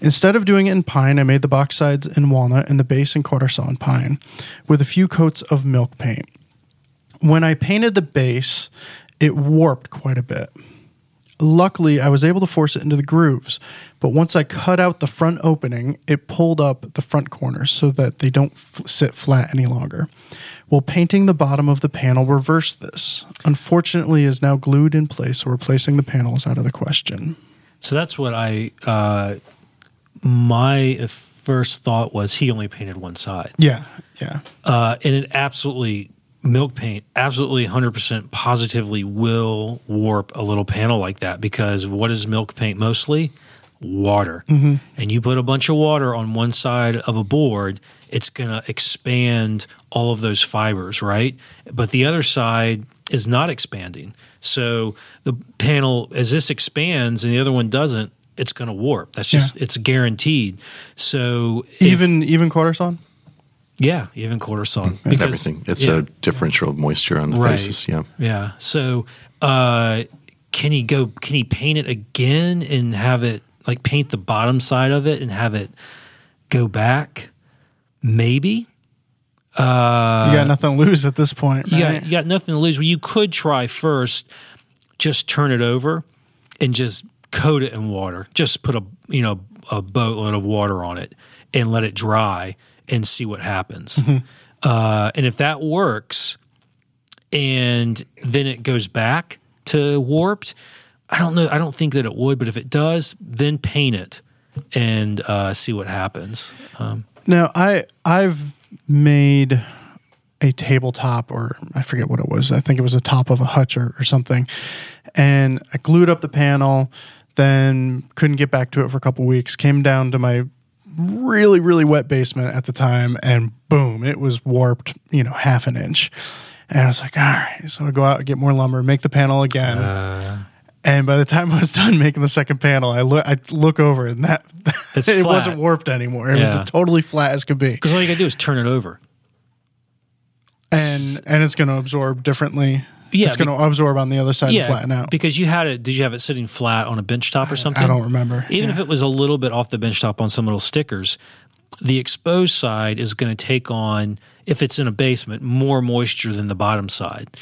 Instead of doing it in pine, I made the box sides in walnut and the base in quarter saw in pine with a few coats of milk paint. When I painted the base, it warped quite a bit. Luckily, I was able to force it into the grooves, but once I cut out the front opening, it pulled up the front corners so that they don't f- sit flat any longer. Well, painting the bottom of the panel reversed this. Unfortunately, is now glued in place, so replacing the panel is out of the question. So that's what I. Uh, my first thought was he only painted one side, Yeah, yeah, uh, and it absolutely milk paint absolutely 100% positively will warp a little panel like that because what is milk paint mostly water and you put a bunch of water on one side of a board it's going to expand all of those fibers right but the other side is not expanding so the panel as this expands and the other one doesn't it's going to warp that's just it's guaranteed so if- even even quarter sawn. yeah even quarter sawn and everything. It's yeah. a differential of moisture on the Right. faces. Yeah. Yeah. So, uh, can he go? Can he paint it again and have it like paint the bottom side of it and have it go back? Maybe. Uh, You got nothing to lose at this point. right? got you got nothing to lose. Well, you could try first, just turn it over and just coat it in water. Just put a you know a boatload of water on it and let it dry and see what happens. Uh, and if that works, and then it goes back to warped, I don't know. I don't think that it would, but if it does, then paint it and uh, see what happens. Um, Now I I've made a tabletop or I forget what it was. I think it was a top of a hutch or, or something. And I glued up the panel, then couldn't get back to it for a couple weeks. Came down to my really, really wet basement at the time and boom, it was warped, you know, half an inch. And I was like, all right. So I go out and get more lumber, make the panel again. Uh. And by the time I was done making the second panel, I look I look over and that it flat. wasn't warped anymore. It Yeah. was totally flat as could be Because all you got to do is turn it over. and and it's going to absorb differently. Yeah, it's going to absorb on the other side and flatten out. because you had it. Did you have it sitting flat on a bench top or something? I don't remember. Even if it was a little bit off the bench top on some little stickers, the exposed side is going to take on, if it's in a basement, more moisture than the bottom side.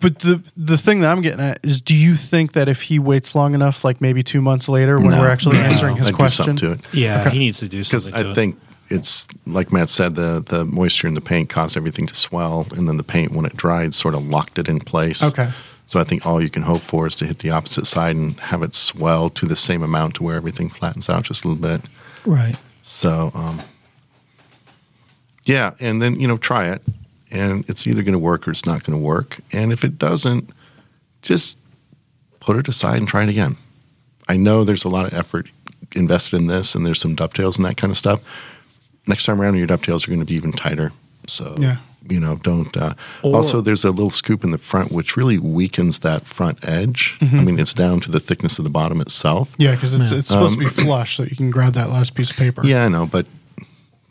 But the the thing that I'm getting at is, do you think that if he waits long enough, like maybe two months later, when No. we're actually No. answering his I'd do question, something to it. Yeah, he needs to do Because something to I it. think it's like Matt said, the the moisture in the paint caused everything to swell, and then the paint, when it dried, sort of locked it in place. Okay. So I think all you can hope for is to hit the opposite side and have it swell to the same amount to where everything flattens out just a little bit. right. So, um, yeah, and then you know try it, and it's either going to work or it's not going to work. And if it doesn't, just put it aside and try it again. I know there's a lot of effort invested in this, and there's some dovetails and that kind of stuff. Next time around, your dovetails are going to be even tighter. So, Yeah. you know, don't. Uh, Or- also, there's a little scoop in the front which really weakens that front edge. Mm-hmm. I mean, it's down to the thickness of the bottom itself. yeah, because it's it's supposed to be Um, flush, so you can grab that last piece of paper. Yeah, I know, but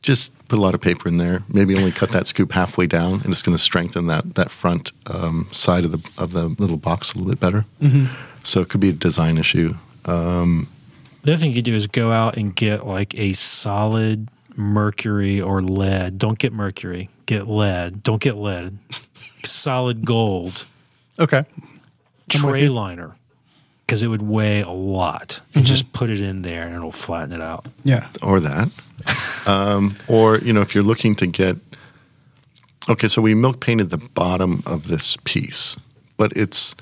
just put a lot of paper in there. Maybe only cut that scoop halfway down, and it's going to strengthen that that front um, side of the of the little box a little bit better. Mm-hmm. So it could be a design issue. The other thing you do is go out and get like a solid mercury or lead. Don't get mercury. Get lead. Don't get lead. solid gold Okay. I'm tray liner because it would weigh a lot. Mm-hmm. And just put it in there and it'll flatten it out. Yeah. or that. um, or, you know, if you're looking to get. Okay, so we milk painted the bottom of this piece, but it's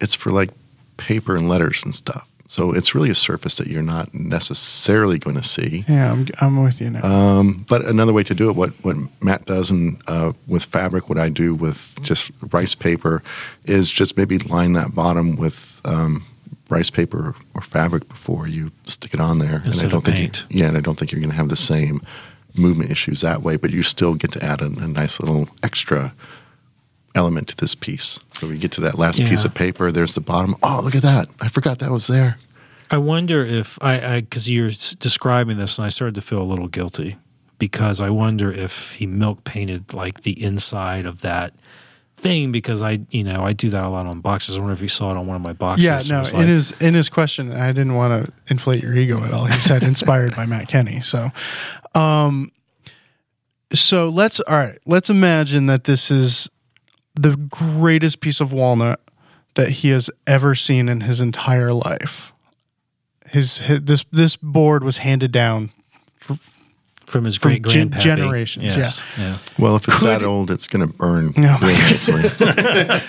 it's for like paper and letters and stuff. So it's really a surface that you're not necessarily going to see. Yeah, I'm I'm with you now. Um, but another way to do it, what what Matt does, and uh, with fabric, what I do with just rice paper, is just maybe line that bottom with um, rice paper or fabric before you stick it on there. Instead and I don't think paint. You, yeah, and I don't think you're going to have the same movement issues that way. But you still get to add a, a nice little extra element to this piece. So we get to that last piece of paper. There's the bottom. Oh, look at that! I forgot that was there. I wonder if I, because you're describing this, and I started to feel a little guilty because I wonder if he milk painted like the inside of that thing because I, you know, I do that a lot on boxes. I wonder if you saw it on one of my boxes. yeah, no. was in his in his question, I didn't want to inflate your ego at all. He said inspired by Matt Kenny. So, um, so let's all right. Let's imagine that this is the greatest piece of walnut that he has ever seen in his entire life. His, his this this board was handed down from his great gen- generations, Yes. yeah. Well, if it's that old, it's going to burn Oh my real nicely.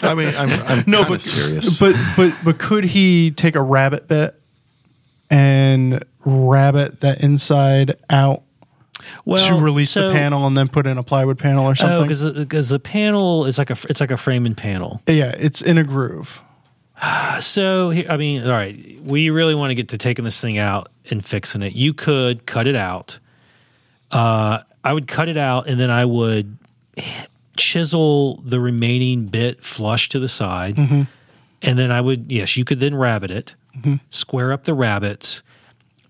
I mean, I'm, I'm no, but serious. But but but could he take a rabbet bit and rabbet that inside out Well, to release so- the panel and then put in a plywood panel or Oh, something? because because the panel is like a it's like a framing panel. yeah, it's in a groove. So I mean, all right, we really want to get to taking this thing out and fixing it. You could cut it out. Uh, I would cut it out, and then I would chisel the remaining bit flush to the side, mm-hmm. and then I would yes, you could then rabbet it, mm-hmm. square up the rabbets,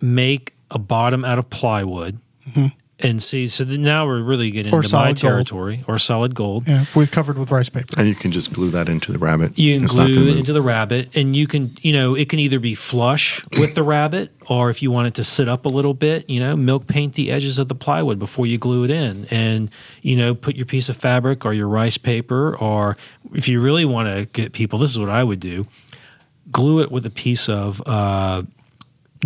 make a bottom out of plywood. Mm-hmm. And see, so now we're really getting Or into my solid gold. territory, or solid gold. Yeah, we've covered with rice paper. and you can just glue that into the rabbet. You can It's not glue it into the rabbet, and you can, you know, it can either be flush with the rabbet, or if you want it to sit up a little bit, you know, milk paint the edges of the plywood before you glue it in, and you know, put your piece of fabric or your rice paper, or if you really want to get people, this is what I would do: glue it with a piece of. Uh,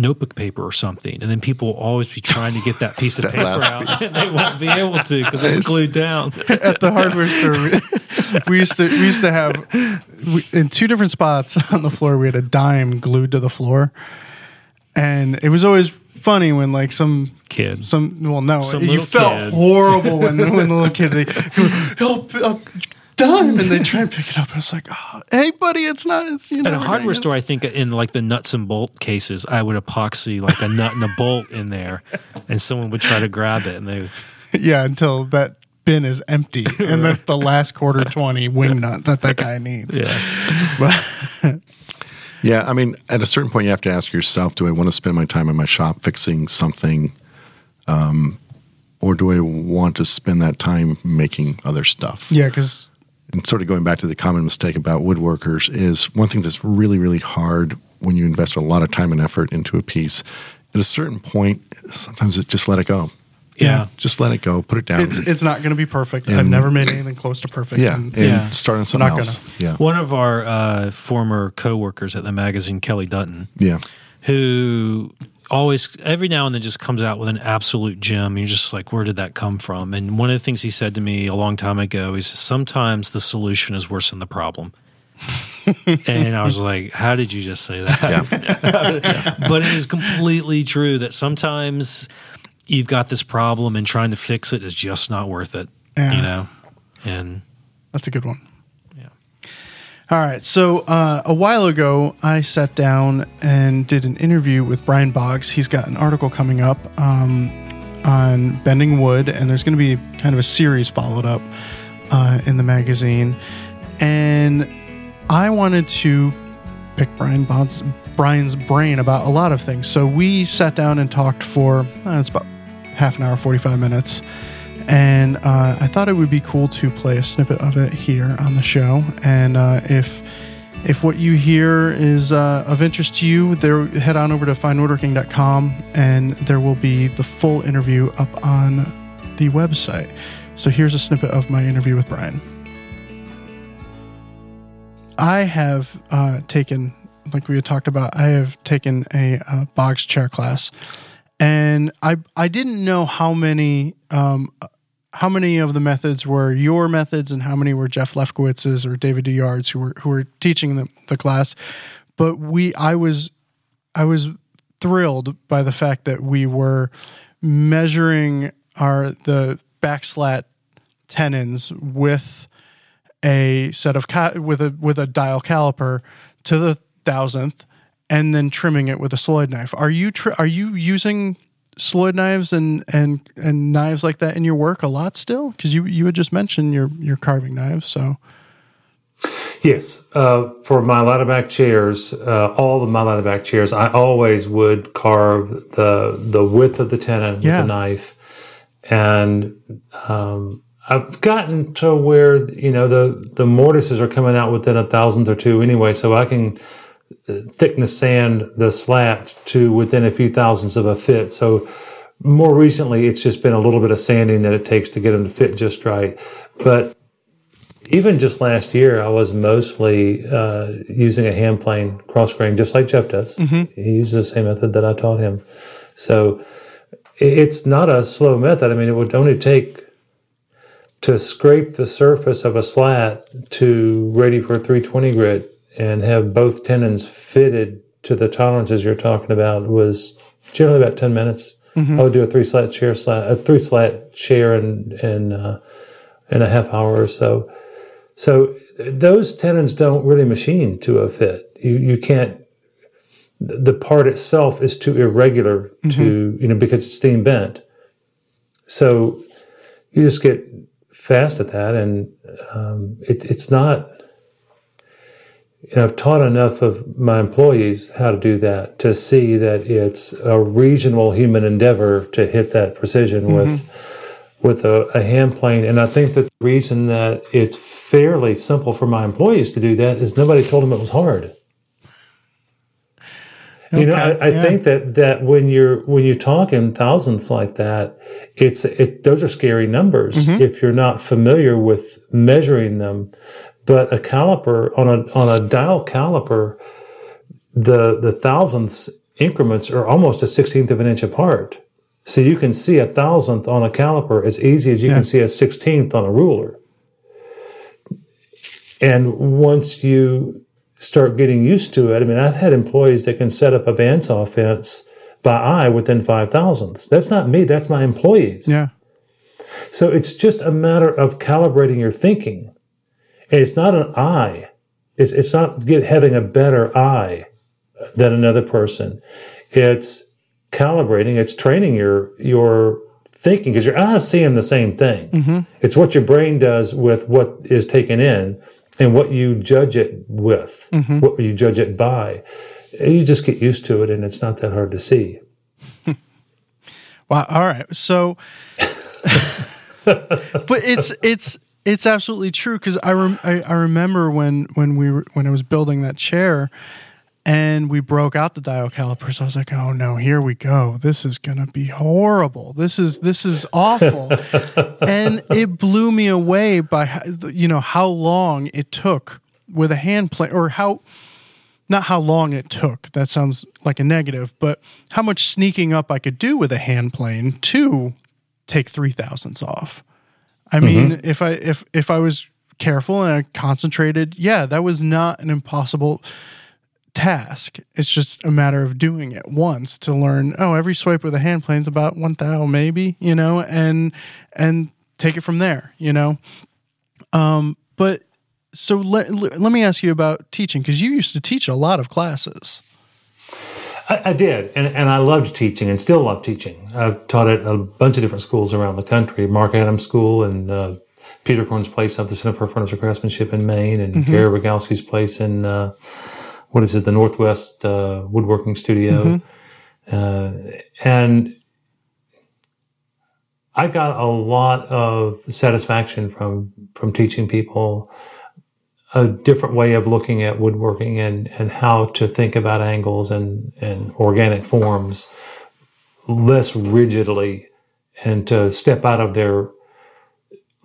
Notebook paper or something, and then people will always be trying to get that piece of That paper out. out. they won't be able to because it's glued down. At the hardware store, we, we used to we used to have we, in two different spots on the floor. We had a dime glued to the floor, and it was always funny when like some Kid. some well no Some you felt kid. horrible when when the little kid they help. help Dime and they try and pick it up. And it's like, oh, hey, buddy, it's not. It's you know. At a hardware store, I think in like the nuts and bolt cases, I would epoxy like a nut and a bolt in there, and someone would try to grab it, and they Yeah, until that bin is empty, and that's the last quarter twenty wing nut that that guy needs. yes, Yeah, I mean, at a certain point, you have to ask yourself: Do I want to spend my time in my shop fixing something, um, or do I want to spend that time making other stuff? Yeah, because And sort of going back to the common mistake about woodworkers is one thing that's really, really hard when you invest a lot of time and effort into a piece. At a certain point, sometimes it just let it go. yeah. Just let it go. Put it down. it's it's not going to be perfect. I've never made anything close to perfect. yeah, and- and Yeah. start on something Not else. Yeah, One of our uh, former coworkers at the magazine, Kelly Dunton, yeah. who always every now and then just comes out with an absolute gem. You're just like, where did that come from? And one of the things he said to me a long time ago is sometimes the solution is worse than the problem. and I was like, how did you just say that? but it is completely true that sometimes you've got this problem and trying to fix it is just not worth it. Yeah. You know? And That's a good one. All right. So uh, a while ago, I sat down and did an interview with Brian Boggs. He's got an article coming up um, on bending wood, and there's going to be kind of a series followed up uh, in the magazine. And I wanted to pick Brian Boggs, Brian's brain about a lot of things. So we sat down and talked for uh, it's about half an hour, 45 minutes. And uh, I thought it would be cool to play a snippet of it here on the show. And uh, if if what you hear is uh, of interest to you, there head on over to finewoodworking.com and there will be the full interview up on the website. So here's a snippet of my interview with Brian. I have uh, taken, like we had talked about, I have taken a uh, box chair class, and I I didn't know how many um, how many of the methods were your methods and how many were Jeff Lefkowitz's or David DeYard's who were who were teaching the, the class, but we I was I was thrilled by the fact that we were measuring our the backslat tenons with a set of ca- with a with a dial caliper to the thousandth, and then trimming it with a solid knife. Are you are you using Sloyd knives and and and knives like that in your work a lot still? Because you you had just mentioned your your carving knives. So Yes, uh, for my ladder back chairs, uh, all of my ladder back chairs, I always would carve the the width of the tenon Yeah. with a knife, and um, I've gotten to where you know the the mortises are coming out within a thousandth or two anyway, so I can thickness sand the slats to within a few thousandths of a fit. So more recently, it's just been a little bit of sanding that it takes to get them to fit just right, but even just last year, I was mostly uh, using a hand plane cross grain, just like Jeff does. He uses the same method that I taught him. So it's not a slow method. I mean, it would only take to scrape the surface of a slat to ready for 320 grit and have both tenons fitted to the tolerances you're talking about was generally about 10 minutes. I would do a three slat chair a three slat chair in, in, uh, in a half hour or so. So those tenons don't really machine to a fit. You, you can't, the part itself is too irregular to, you know, because it's steam bent. So you just get fast at that, and um, it's it's not. Know, I've taught enough of my employees how to do that to see that it's a reasonable human endeavor to hit that precision mm-hmm. with with a, a hand plane. And I think that the reason that it's fairly simple for my employees to do that is nobody told them it was hard. You know, I, I yeah. think that that when you're when you talk in thousands like that, it's it those are scary numbers mm-hmm. if you're not familiar with measuring them. But a caliper on a on a dial caliper, the the thousandths increments are almost a sixteenth of an inch apart. So you can see a thousandth on a caliper as easy as you Yeah. can see a sixteenth on a ruler. And once you start getting used to it, I mean, I've had employees that can set up a bandsaw fence by eye within five thousandths. That's not me, that's my employees. Yeah. So it's just a matter of calibrating your thinking. And it's not an eye. It's, it's not get, having a better eye than another person. It's calibrating. It's training your, your thinking because your eyes seeing the same thing. Mm-hmm. It's what your brain does with what is taken in and what you judge it with, mm-hmm. what you judge it by. You just get used to it and it's not that hard to see. Wow. All right. So, but it's it's it's absolutely true because I, rem- I I remember when when we were when I was building that chair, and we broke out the dial calipers. I was like, oh no, here we go. This is gonna be horrible. This is this is awful, and it blew me away by you know how long it took with a hand plane or how not how long it took. That sounds like a negative, but how much sneaking up I could do with a hand plane to take three thousandths off. I mean, if I if if I was careful and I concentrated, yeah, that was not an impossible task. It's just a matter of doing it once to learn. Oh, every swipe with a hand plane's about one thou, maybe you know, and and take it from there. You know, um, but so let, let me ask you about teaching because you used to teach a lot of classes. I, I did, and, and I loved teaching and still love teaching. I've taught at a bunch of different schools around the country Mark Adams School and uh, Peter Korn's place up the Center for Furniture Craftsmanship in Maine, and Gary Rogowski's place in, uh, what is it, the Northwest uh, Woodworking Studio. Uh, and I got a lot of satisfaction from from teaching people a different way of looking at woodworking and, and how to think about angles and, and organic forms less rigidly and to step out of their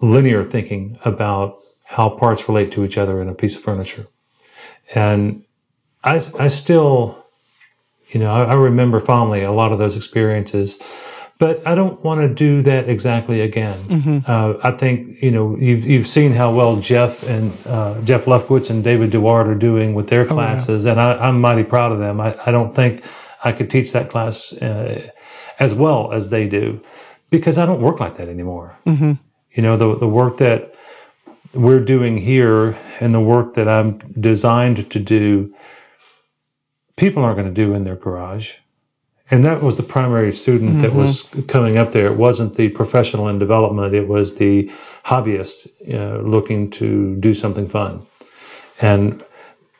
linear thinking about how parts relate to each other in a piece of furniture. And I, I still, you know, I, I remember fondly a lot of those experiences but I don't want to do that exactly again. Uh, I think you know you've you've seen how well Jeff and uh, Jeff Lefkowitz and David Duarte are doing with their classes, and I, I'm mighty proud of them. I, I don't think I could teach that class uh, as well as they do because I don't work like that anymore. You know the the work that we're doing here and the work that I'm designed to do, people aren't going to do in their garage. And that was the primary student that was coming up there. It wasn't the professional in development. It was the hobbyist uh, looking to do something fun. And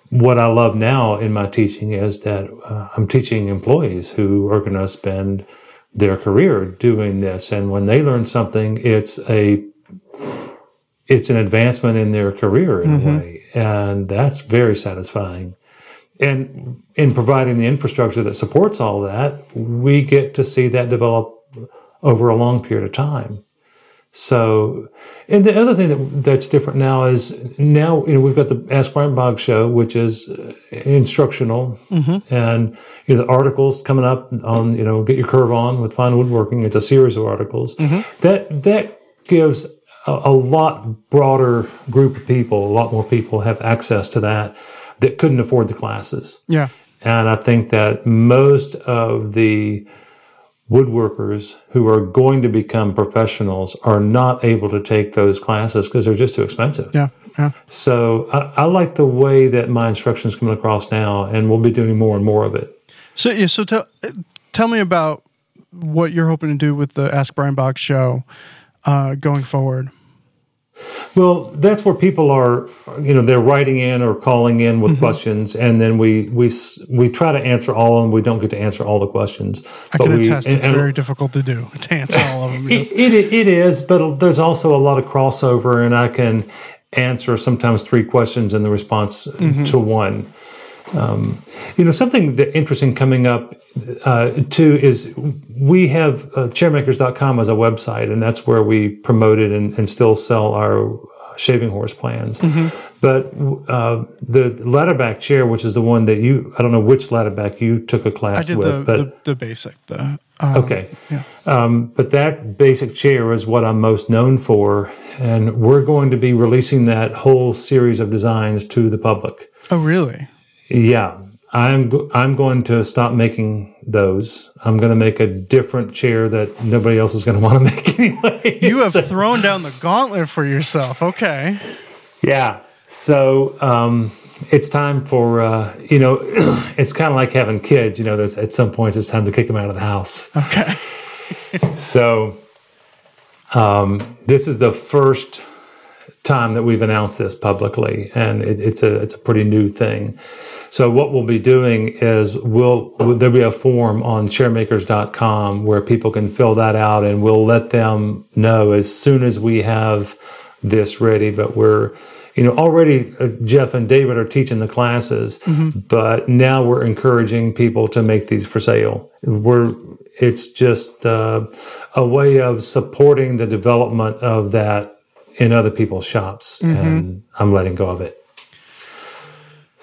what I love now in my teaching is that uh, I'm teaching employees who are going to spend their career doing this. And when they learn something, it's a it's an advancement in their career in a way. And that's very satisfying. And in providing the infrastructure that supports all that, we get to see that develop over a long period of time. So, and the other thing that that's different now is now you know we've got the Ask Brian Boggs show, which is uh, instructional, and you know the articles coming up on you know get your curve on with fine woodworking. It's a series of articles. That that gives a, a lot broader group of people, a lot more people have access to that that couldn't afford the classes. Yeah. And I think that most of the woodworkers who are going to become professionals are not able to take those classes because they're just too expensive. Yeah. Yeah. So I, I like the way that my instruction is coming across now, and we'll be doing more and more of it. So yeah, so tell tell me about what you're hoping to do with the Ask Brian Boggs show uh, going forward. Well, that's where people are, you know, they're writing in or calling in with mm-hmm. questions, and then we we we try to answer all of them. We don't get to answer all the questions, I can we attest and- it's and- very difficult to do to answer all of them. It, it, it is, but there's also a lot of crossover, and I can answer sometimes three questions in the response mm-hmm. to one. Um, you know, something that interesting coming up uh, too is we have uh, chairmakers.com as a website, and that's where we promote it and, and still sell our shaving horse plans. But uh, the ladderback chair, which is the one that you, I don't know which ladderback you took a class with, the, but the the basic the um, Okay. yeah. Um, but that basic chair is what I'm most known for. And we're going to be releasing that whole series of designs to the public. Oh really? Yeah. I'm, go- I'm going to stop making those. I'm going to make a different chair that nobody else is going to want to make anyway. You have So- thrown down the gauntlet for yourself. Okay. Yeah. So um, it's time for, uh, you know, it's kind of like having kids. You know, there's, at some points it's time to kick them out of the house. Okay. So, um, this is the first time that we've announced this publicly, and it, it's a it's a pretty new thing. So, what we'll be doing is we'll there'll be a form on chairmakers.com where people can fill that out, and we'll let them know as soon as we have this ready. But we're you know already uh, Jeff and David are teaching the classes, but now we're encouraging people to make these for sale. We're it's just uh, a way of supporting the development of that in other people's shops, mm-hmm. and I'm letting go of it.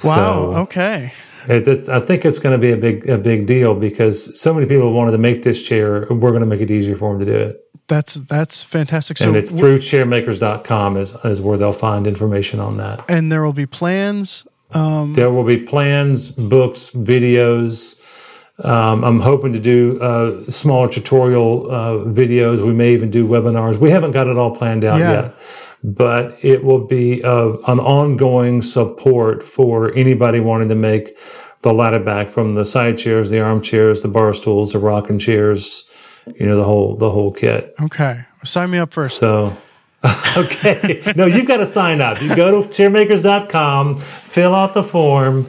Wow. So, okay. it, it's, I think it's going to be a big a big deal because so many people wanted to make this chair. We're going to make it easier for them to do it, That's that's fantastic. So and it's through chairmakers.com is is where they'll find information on that. and there will be plans. Um, there will be plans, books, videos. Um, I'm hoping to do uh, smaller tutorial uh, videos. We may even do webinars. We haven't got it all planned out Yeah. yet, but it will be uh, an ongoing support for anybody wanting to make the ladder back from the side chairs, the armchairs, the bar stools, the rocking chairs. You know the whole the whole kit. Okay. Sign me up first. So, okay. No, you've got to sign up. You go to chairmakers.com, fill out the form,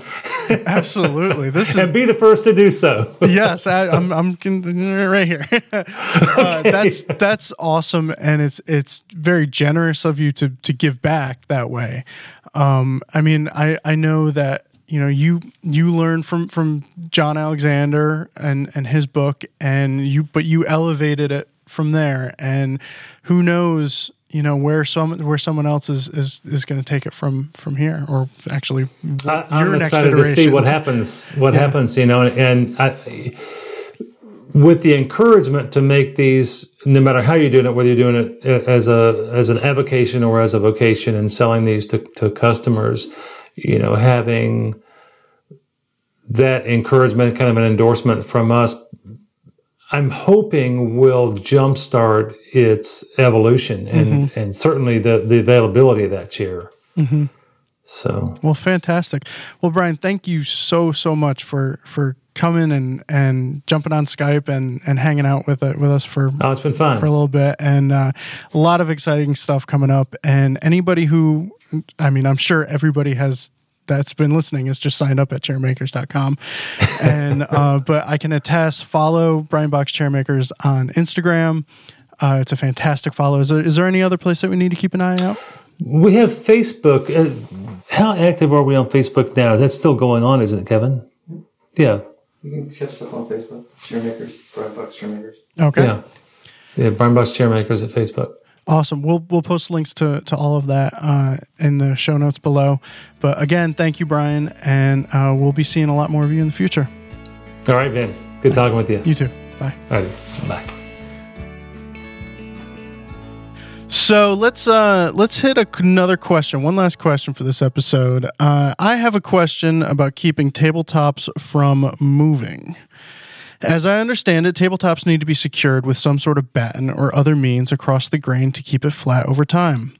Absolutely. This is and be the first to do so. yes, I, I'm I'm right here. uh, that's that's awesome, and it's it's very generous of you to to give back that way. Um, I mean, I I know that you know you you learn from from John Alexander and and his book, and you but you elevated it from there, and who knows. You know where some where someone else is is, is going to take it from from here, or actually, I, I'm excited to see what happens. What happens, you know, and I, with the encouragement to make these, no matter how you're doing it, whether you're doing it uh, as a as an avocation or as a vocation, and selling these to, to customers, you know, having that encouragement, kind of an endorsement from us, I'm hoping will jumpstart its evolution and mm-hmm. and certainly the the availability of that chair. Mm-hmm. So Well, fantastic. Well, Brian, thank you so so much for for coming and and jumping on Skype and and hanging out with it with us for oh, it's been fun. for a little bit and uh, a lot of exciting stuff coming up. And anybody who, I mean, I'm sure everybody has that's been listening has just signed up at chairmakers.com. and uh, but I can attest, follow Brian Boggs Chairmakers on Instagram. Uh, it's a fantastic follow. Is there, is there any other place that we need to keep an eye out? We have Facebook. Uh, how active are we on Facebook now? That's still going on, isn't it, Kevin? Yeah. You can catch stuff on Facebook. Chairmakers, Brian Boggs Chairmakers. Okay. Yeah. Yeah. Brian Boggs Chairmakers at Facebook. Awesome. We'll we'll post links to to all of that uh, in the show notes below. But again, thank you, Brian, and uh, we'll be seeing a lot more of you in the future. All right, Ben. Good talking with you. You too. Bye. All right. Bye. So let's uh let's hit a, another question. One last question for this episode. Uh, I have a question about keeping tabletops from moving. As I understand it, tabletops need to be secured with some sort of batten or other means across the grain to keep it flat over time.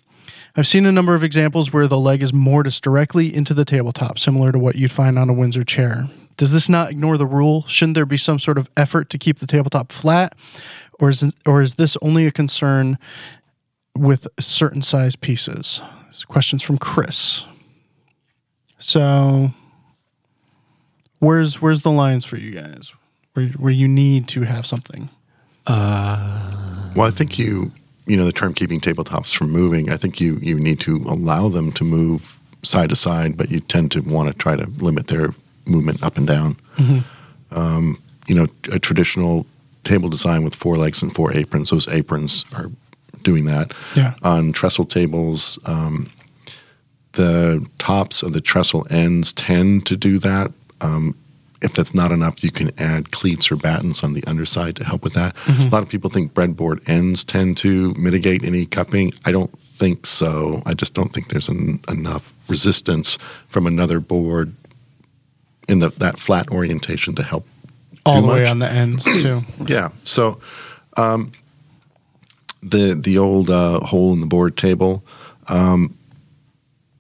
I've seen a number of examples where the leg is mortised directly into the tabletop, similar to what you'd find on a Windsor chair. Does this not ignore the rule? Shouldn't there be some sort of effort to keep the tabletop flat, or is or is this only a concern with certain size pieces? Questions from Chris. So, where's where's the lines for you guys? Where where you need to have something? Well, I think you, you know, the term keeping tabletops from moving, I think you, you need to allow them to move side to side, but you tend to want to try to limit their movement up and down. Um, you know, a traditional table design with four legs and four aprons, those aprons are doing that. Yeah. On trestle tables, um, the tops of the trestle ends tend to do that. Um, if that's not enough, you can add cleats or battens on the underside to help with that. A lot of people think breadboard ends tend to mitigate any cupping. I don't think so. I just don't think there's an, enough resistance from another board in the, that flat orientation to help. All the way on the ends too. Yeah. So um, the the old uh, hole in the board table. Um,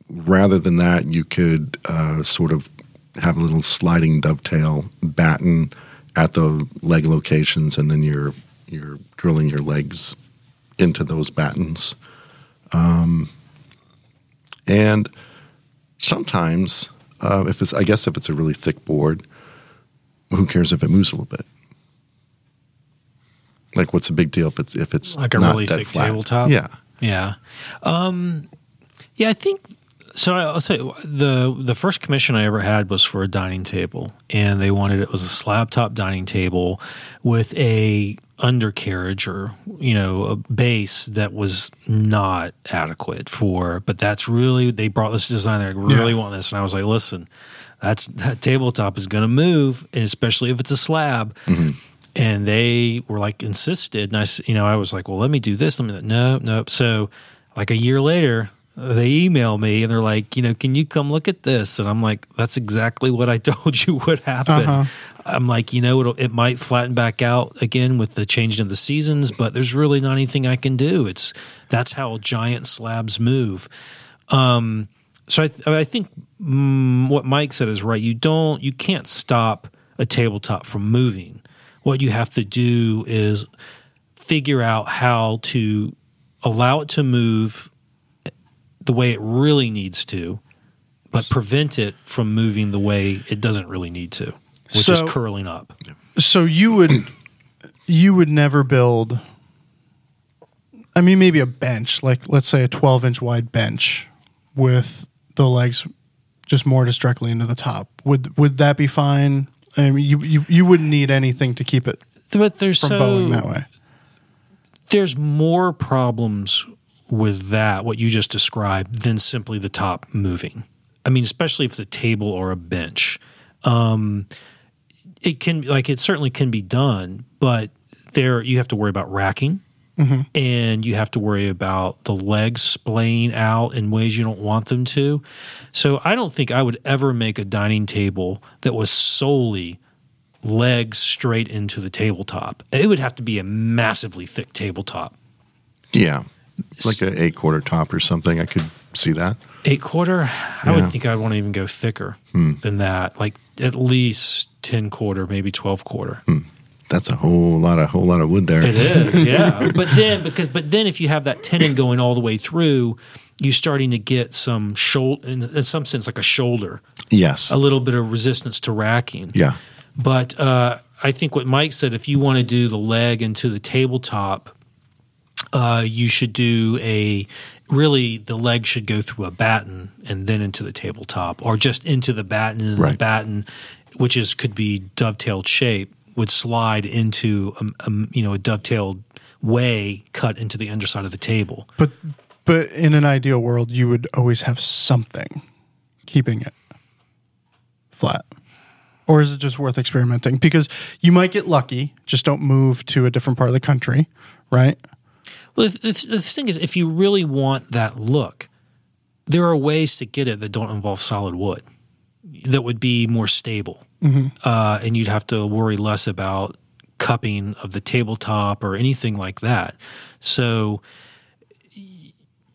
rather than that, you could uh, sort of have a little sliding dovetail batten at the leg locations, and then you're you're drilling your legs into those battens. Um, and sometimes, uh, if it's I guess if it's a really thick board, who cares if it moves a little bit? Like, what's the big deal if it's if it's Like a not really thick flat? tabletop? Yeah, Yeah. Um, yeah, I think so. I'll say the the first commission I ever had was for a dining table, and they wanted it was a slab top dining table with a undercarriage or you know a base that was not adequate for. But that's really they brought this design. They really Yeah. want this, and I was like, listen, that's that tabletop is going to move, and especially if it's a slab mm-hmm. and they were like insisted and i you know i was like well let me do this let me no no so like a year later they email me and they're like you know can you come look at this? And i'm like that's exactly what i told you would happen. Uh-huh. i'm like you know it might flatten back out again with the changing of the seasons but there's really not anything i can do. It's that's how giant slabs move. Um so i, th- I think mm, what mike said is right. You don't you can't stop a tabletop from moving. What you have to do is figure out how to allow it to move the way it really needs to, but prevent it from moving the way it doesn't really need to, which is curling up. So you would you would never build I mean maybe a bench, like let's say a 12 inch wide bench with the legs just mortised directly into the top. Would would that be fine? I mean you you, you wouldn't need anything to keep it But there's from so bowing that way. there's more problems with that what you just described than simply the top moving. I mean, especially if it's a table or a bench. Um, it can like it certainly can be done, but there you have to worry about racking. And you have to worry about the legs splaying out in ways you don't want them to. So I don't think I would ever make a dining table that was solely legs straight into the tabletop. It would have to be a massively thick tabletop. yeah, like an eight quarter top or something. I could see that. Eight quarter, I would think I'd want to even go thicker than that. Like at least 10 quarter, maybe 12 quarter. That's a whole lot of whole lot of wood there. It is, yeah. but then because but then if you have that tenon going all the way through, you're starting to get some shoulder in, in some sense like a shoulder, Yes. a little bit of resistance to racking. yeah. But uh, I think what Mike said, if you want to do the leg into the tabletop, uh, you should do a really the leg should go through a batten and then into the tabletop, or just into the batten and the batten, which is could be dovetailed shape, would slide into a, a you know a dovetailed way cut into the underside of the table. But but in an ideal world, you would always have something keeping it flat. Or is it just worth experimenting? Because you might get lucky. Just don't move to a different part of the country, right? Well, the, the, the thing is, if you really want that look, there are ways to get it that don't involve solid wood that would be more stable. Uh, and you'd have to worry less about cupping of the tabletop or anything like that. So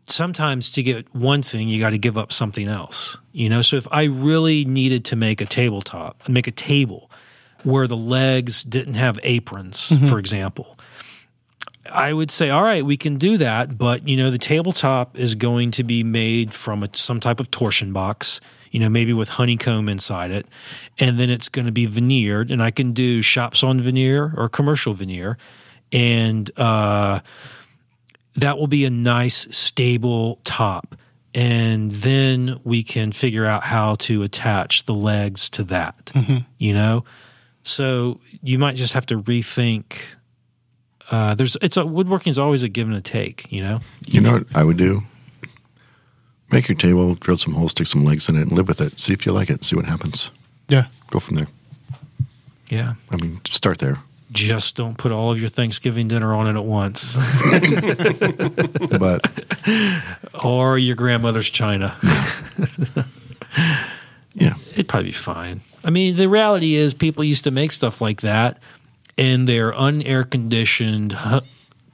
sometimes to get one thing, you got to give up something else. You know, so if I really needed to make a tabletop, make a table where the legs didn't have aprons, for example, I would say, all right, we can do that, but you know, the tabletop is going to be made from a, some type of torsion box, you know, maybe with honeycomb inside it, and then it's going to be veneered, and I can do shop sawn veneer or commercial veneer, and uh, that will be a nice stable top, and then we can figure out how to attach the legs to that, you know. So you might just have to rethink uh, there's it's a woodworking is always a give and a take, you know. You know what I would do? Make your table, drill some holes, stick some legs in it, and live with it. See if you like it. See what happens. Yeah. Go from there. Yeah, I mean, start there. just don't put all of your Thanksgiving dinner on it at once, But or your grandmother's china. yeah, It'd probably be fine. I mean, the reality is, people used to make stuff like that in their unair conditioned,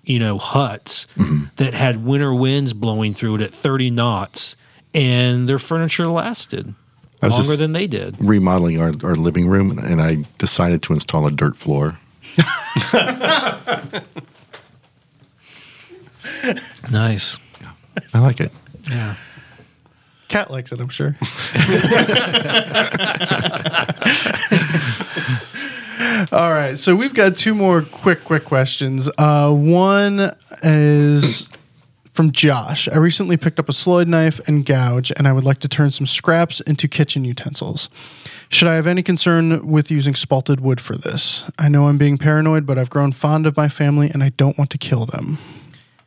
you know, huts mm-hmm. that had winter winds blowing through it at thirty knots, and their furniture lasted longer just- than they did. remodeling our, our living room, and I decided to install a dirt floor. Nice. I like it. Yeah. Cat likes it, I'm sure. All right, so we've got two more quick, quick questions. Uh, one is from Josh. I recently picked up a Sloyd knife and gouge, and I would like to turn some scraps into kitchen utensils. Should I have any concern with using spalted wood for this? I know I'm being paranoid, but I've grown fond of my family, and I don't want to kill them.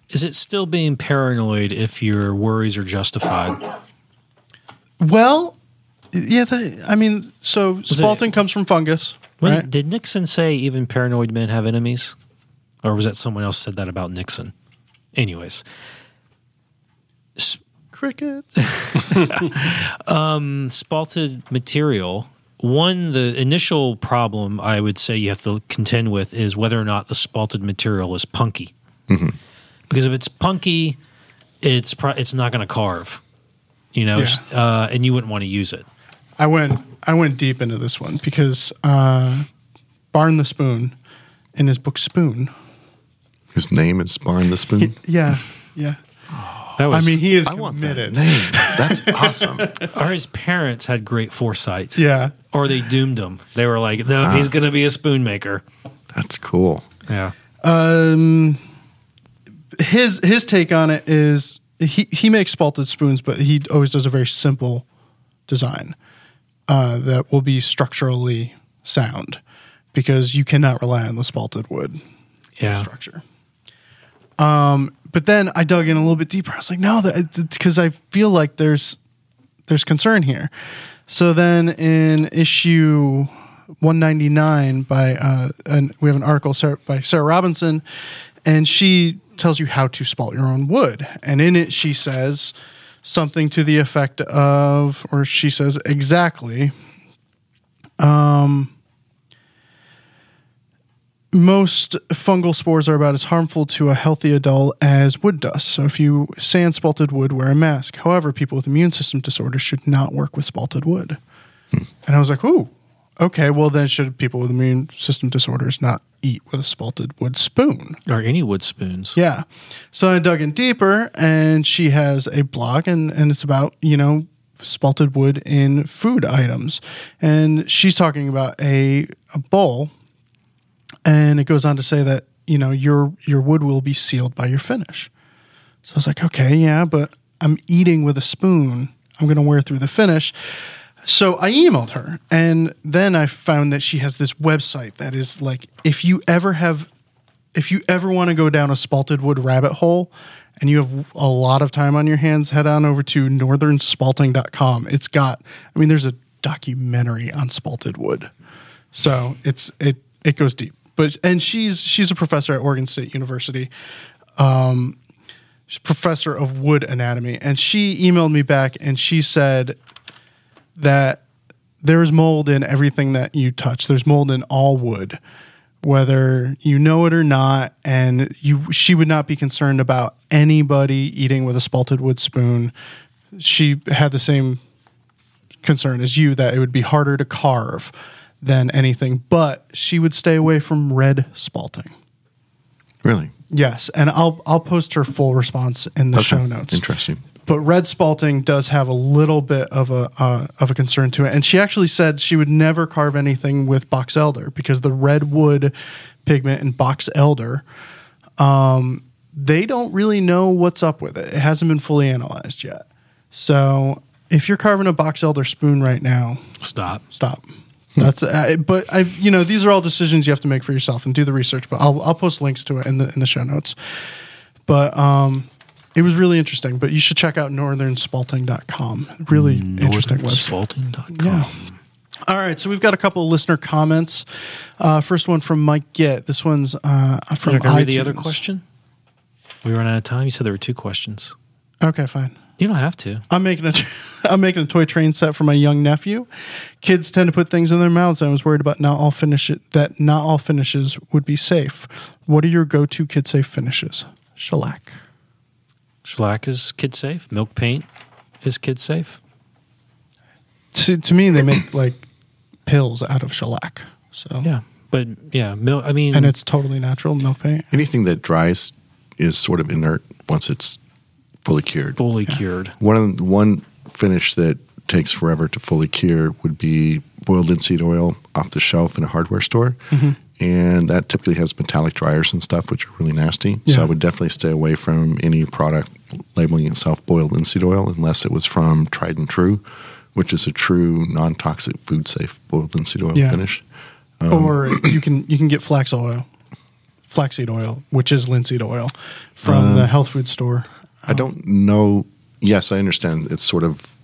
Is it still being paranoid if your worries are justified? Well, yeah, the, I mean, so it- spalting comes from fungus, Wait, right? Did Nixon say even paranoid men have enemies? Or was that someone else said that about Nixon? Anyways, Crickets. spalted material. One, the initial problem I would say you have to contend with is whether or not the spalted material is punky. Because if it's punky, it's pro- it's not going to carve, you know, Yeah. uh, and you wouldn't want to use it. I went I went deep into this one because uh, Barn the Spoon, in his book Spoon, His name is Barn the Spoon. yeah, yeah. That I mean, he is I want that committed. name. That's awesome. or his parents had great foresight. Yeah, or they doomed him. They were like, "No, Ah. he's going to be a spoon maker." That's cool. Yeah, um, his his take on it is he he makes spalted spoons, but he always does a very simple design uh, that will be structurally sound because you cannot rely on the spalted wood. yeah. structure. Um, but then I dug in a little bit deeper. I was like, no, that because I feel like there's there's concern here. So then in issue 199 by uh, and we have an article by Sara Robinson, and she tells you how to spalt your own wood, and in it she says something to the effect of, or she says exactly. Um, most fungal spores are about as harmful to a healthy adult as wood dust. So if you sand spalted wood, wear a mask. However, people with immune system disorders should not work with spalted wood. Hmm. And I was like, ooh, okay, well then should people with immune system disorders not eat with a spalted wood spoon? Or any wood spoons. Yeah. So I dug in deeper, and she has a blog, and, and it's about, you know, spalted wood in food items. And she's talking about a, a bowl, and it goes on to say that, you know, your your wood will be sealed by your finish. So I was like, okay, yeah, but I'm eating with a spoon. I'm going to wear through the finish. So I emailed her, and then I found that she has this website that is like, if you ever have if you ever want to go down a spalted wood rabbit hole and you have a lot of time on your hands, head on over to northernspalting.com. It's got, I mean, there's a documentary on spalted wood. So it's, it, it goes deep. But, and she's, she's a professor at Oregon State University. Um, she's professor of wood anatomy. And she emailed me back and she said that there's mold in everything that you touch. There's mold in all wood whether you know it or not and you she would not be concerned about anybody eating with a spalted wood spoon she had the same concern as you that it would be harder to carve than anything but she would stay away from red spalting Really? yes and i'll i'll post her full response in the Okay. show notes Interesting. But red spalting does have a little bit of a uh, of a concern to it. And she actually said she would never carve anything with box elder because the redwood pigment and box elder, um, they don't really know what's up with it. It hasn't been fully analyzed yet. So if you're carving a box elder spoon right now, Stop. stop. That's uh, but I you know these are all decisions you have to make for yourself and do the research. But I'll I'll post links to it in the in the show notes. But um, it was really interesting. But you should check out northernspalting.com. Really interesting website. Northernspalting.com. Yeah. All right, so we've got a couple of listener comments. Uh, first one from Mike Gitt. This one's uh, from I read the other question? We ran out of time. You said there were two questions. Okay, fine. You don't have to. I'm making a I'm making a toy train set for my young nephew. Kids tend to put things in their mouths. I was worried about not all finish it, that not all finishes would be safe. What are your go-to kid safe finishes? Shellac. Shellac is kid safe. Milk paint is kid safe. To, to me, they make like pills out of shellac. So Yeah, but yeah, milk. I mean, and it's totally natural milk paint. Anything that dries is sort of inert once it's fully cured. fully cured. One of one finish that takes forever to fully cure would be boiled linseed oil off the shelf in a hardware store, mm-hmm. and that typically has metallic dryers and stuff, which are really nasty. Yeah. So I would definitely stay away from any product labeling itself boiled linseed oil unless it was from Tried and True, which is a true non-toxic, food-safe boiled linseed oil Yeah. finish. Um, or you can you can get flax oil, flaxseed oil, which is linseed oil, from the um, health food store. I don't know. Yes, I understand. It's sort of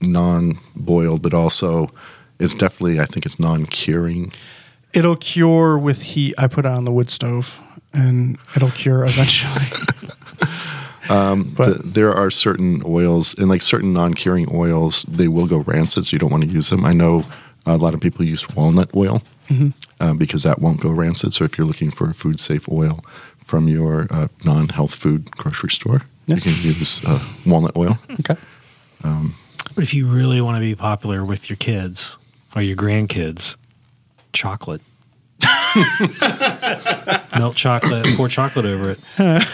non-boiled, but also it's definitely. I think it's non-curing. It'll cure with heat. I put it on the wood stove, and it'll cure eventually. Um, But- the, there are certain oils, and like certain non-curing oils, they will go rancid, so you don't want to use them. I know a lot of people use walnut oil uh, because that won't go rancid. So if you're looking for a food-safe oil from your uh, non-health food grocery store, Yeah. you can use uh, walnut oil. okay. But if you really want to be popular with your kids or your grandkids, chocolate. Melt chocolate, pour chocolate over it.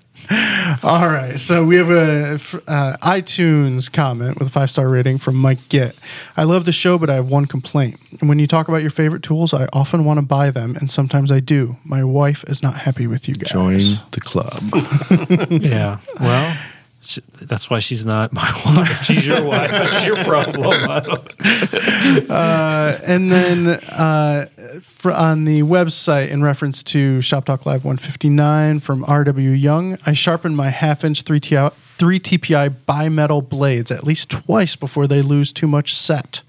All right. So we have a uh, iTunes comment with a five star rating from Mike Gitt. I love the show, but I have one complaint. When you talk about your favorite tools, I often want to buy them, and sometimes I do. My wife is not happy with you guys. Join the club. Yeah. Well, sh- that's why she's not my wife. She's your wife. That's your problem. Don't- and then uh, for, on the website, in reference to Shop Talk Live 159 from R.W. Young, I sharpened my half inch 3, T- 3 TPI bimetal blades at least twice before they lose too much set.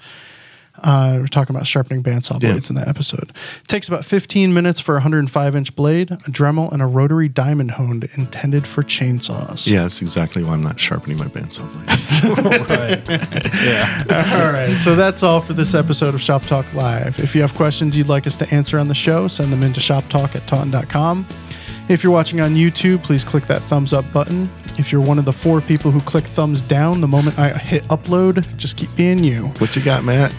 Uh, we're talking about sharpening bandsaw Yeah. blades in that episode. It takes about 15 minutes for a 105 inch blade, a Dremel, and a rotary diamond honed intended for chainsaws. Yeah, that's exactly why I'm not sharpening my bandsaw blades. right. Yeah. All right, so that's all for this episode of Shop Talk Live. If you have questions you'd like us to answer on the show, send them into shoptalk at taunton.com. If you're watching on YouTube, please click that thumbs up button. If you're one of the four people who click thumbs down the moment I hit upload, just keep being you. what you got, Matt?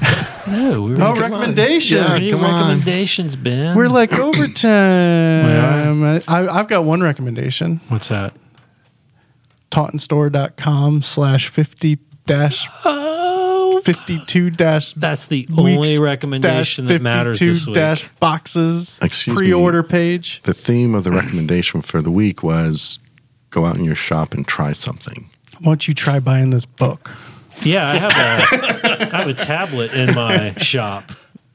No, we were Oh, Come recommendation. Yeah. Any come on. recommendations, Ben? We're like overtime. I, I've got one recommendation. What's that? Tauntonstore.com slash 50 dash Oh, 52 dash that's the only recommendation that matters this week. dash boxes Excuse me. pre-order page. The theme of the recommendation for the week was go out in your shop and try something. Why don't you try buying this book? Yeah, I have a I have a tablet in my shop.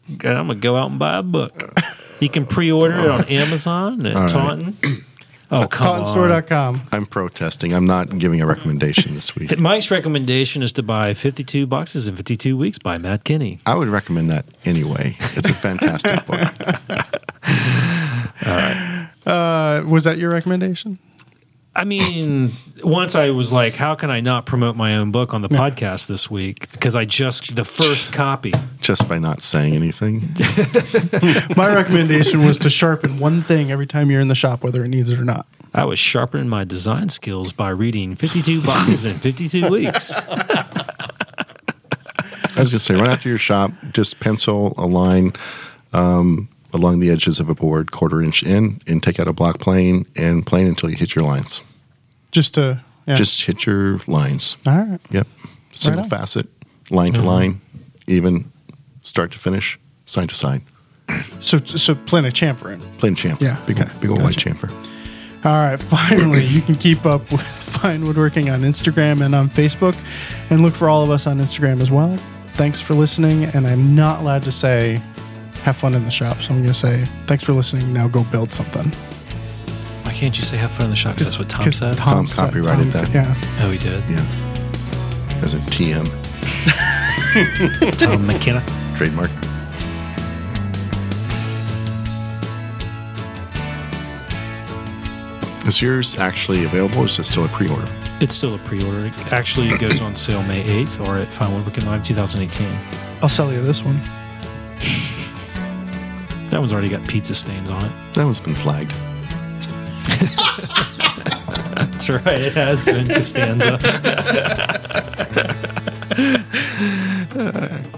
And I'm gonna go out and buy a book. You can pre-order it on Amazon and right. Taunton. Oh, come on. TauntonStore.com. I'm protesting. I'm not giving a recommendation this week. Mike's recommendation is to buy 52 boxes in 52 weeks by Matt Kenney. I would recommend that anyway. It's a fantastic book. Uh, was that your recommendation? I mean, once I was like, how can I not promote my own book on the podcast this week? Because I just, the first copy. Just by not saying anything. My recommendation was to sharpen one thing every time you're in the shop, whether it needs it or not. I was sharpening my design skills by reading 52 boxes in 52 weeks. I was going to say, right after your shop, just pencil a line um, along the edges of a board, quarter inch in, and take out a block plane and plane until you hit your lines. Just to yeah. Just hit your lines. all right. Yep. Single on. facet, line to mm-hmm. line, even start to finish, side to side. So so plan a chamfer in. Plain chamfer. Yeah, Big, okay. big old white Gotcha. chamfer. All right, finally, you can keep up with Fine Woodworking on Instagram and on Facebook, and look for all of us on Instagram as well. Thanks for listening, and I'm not allowed to say have fun in the shop, so I'm going to say thanks for listening. Now go build something. Why can't you say have fun in the shop? 'Cause that's what Tom said. Tom said- copyrighted that. Yeah. oh, he did. Yeah. As a TM Tom McKenna. trademark. Is yours actually available? Or is it still a pre order? It's still a pre-order. Actually, It actually goes on sale May 8th or at Fine Woodworking Live 2018. I'll sell you this one. That one's already got pizza stains on it. That one's been flagged. That's right. It has been Costanza.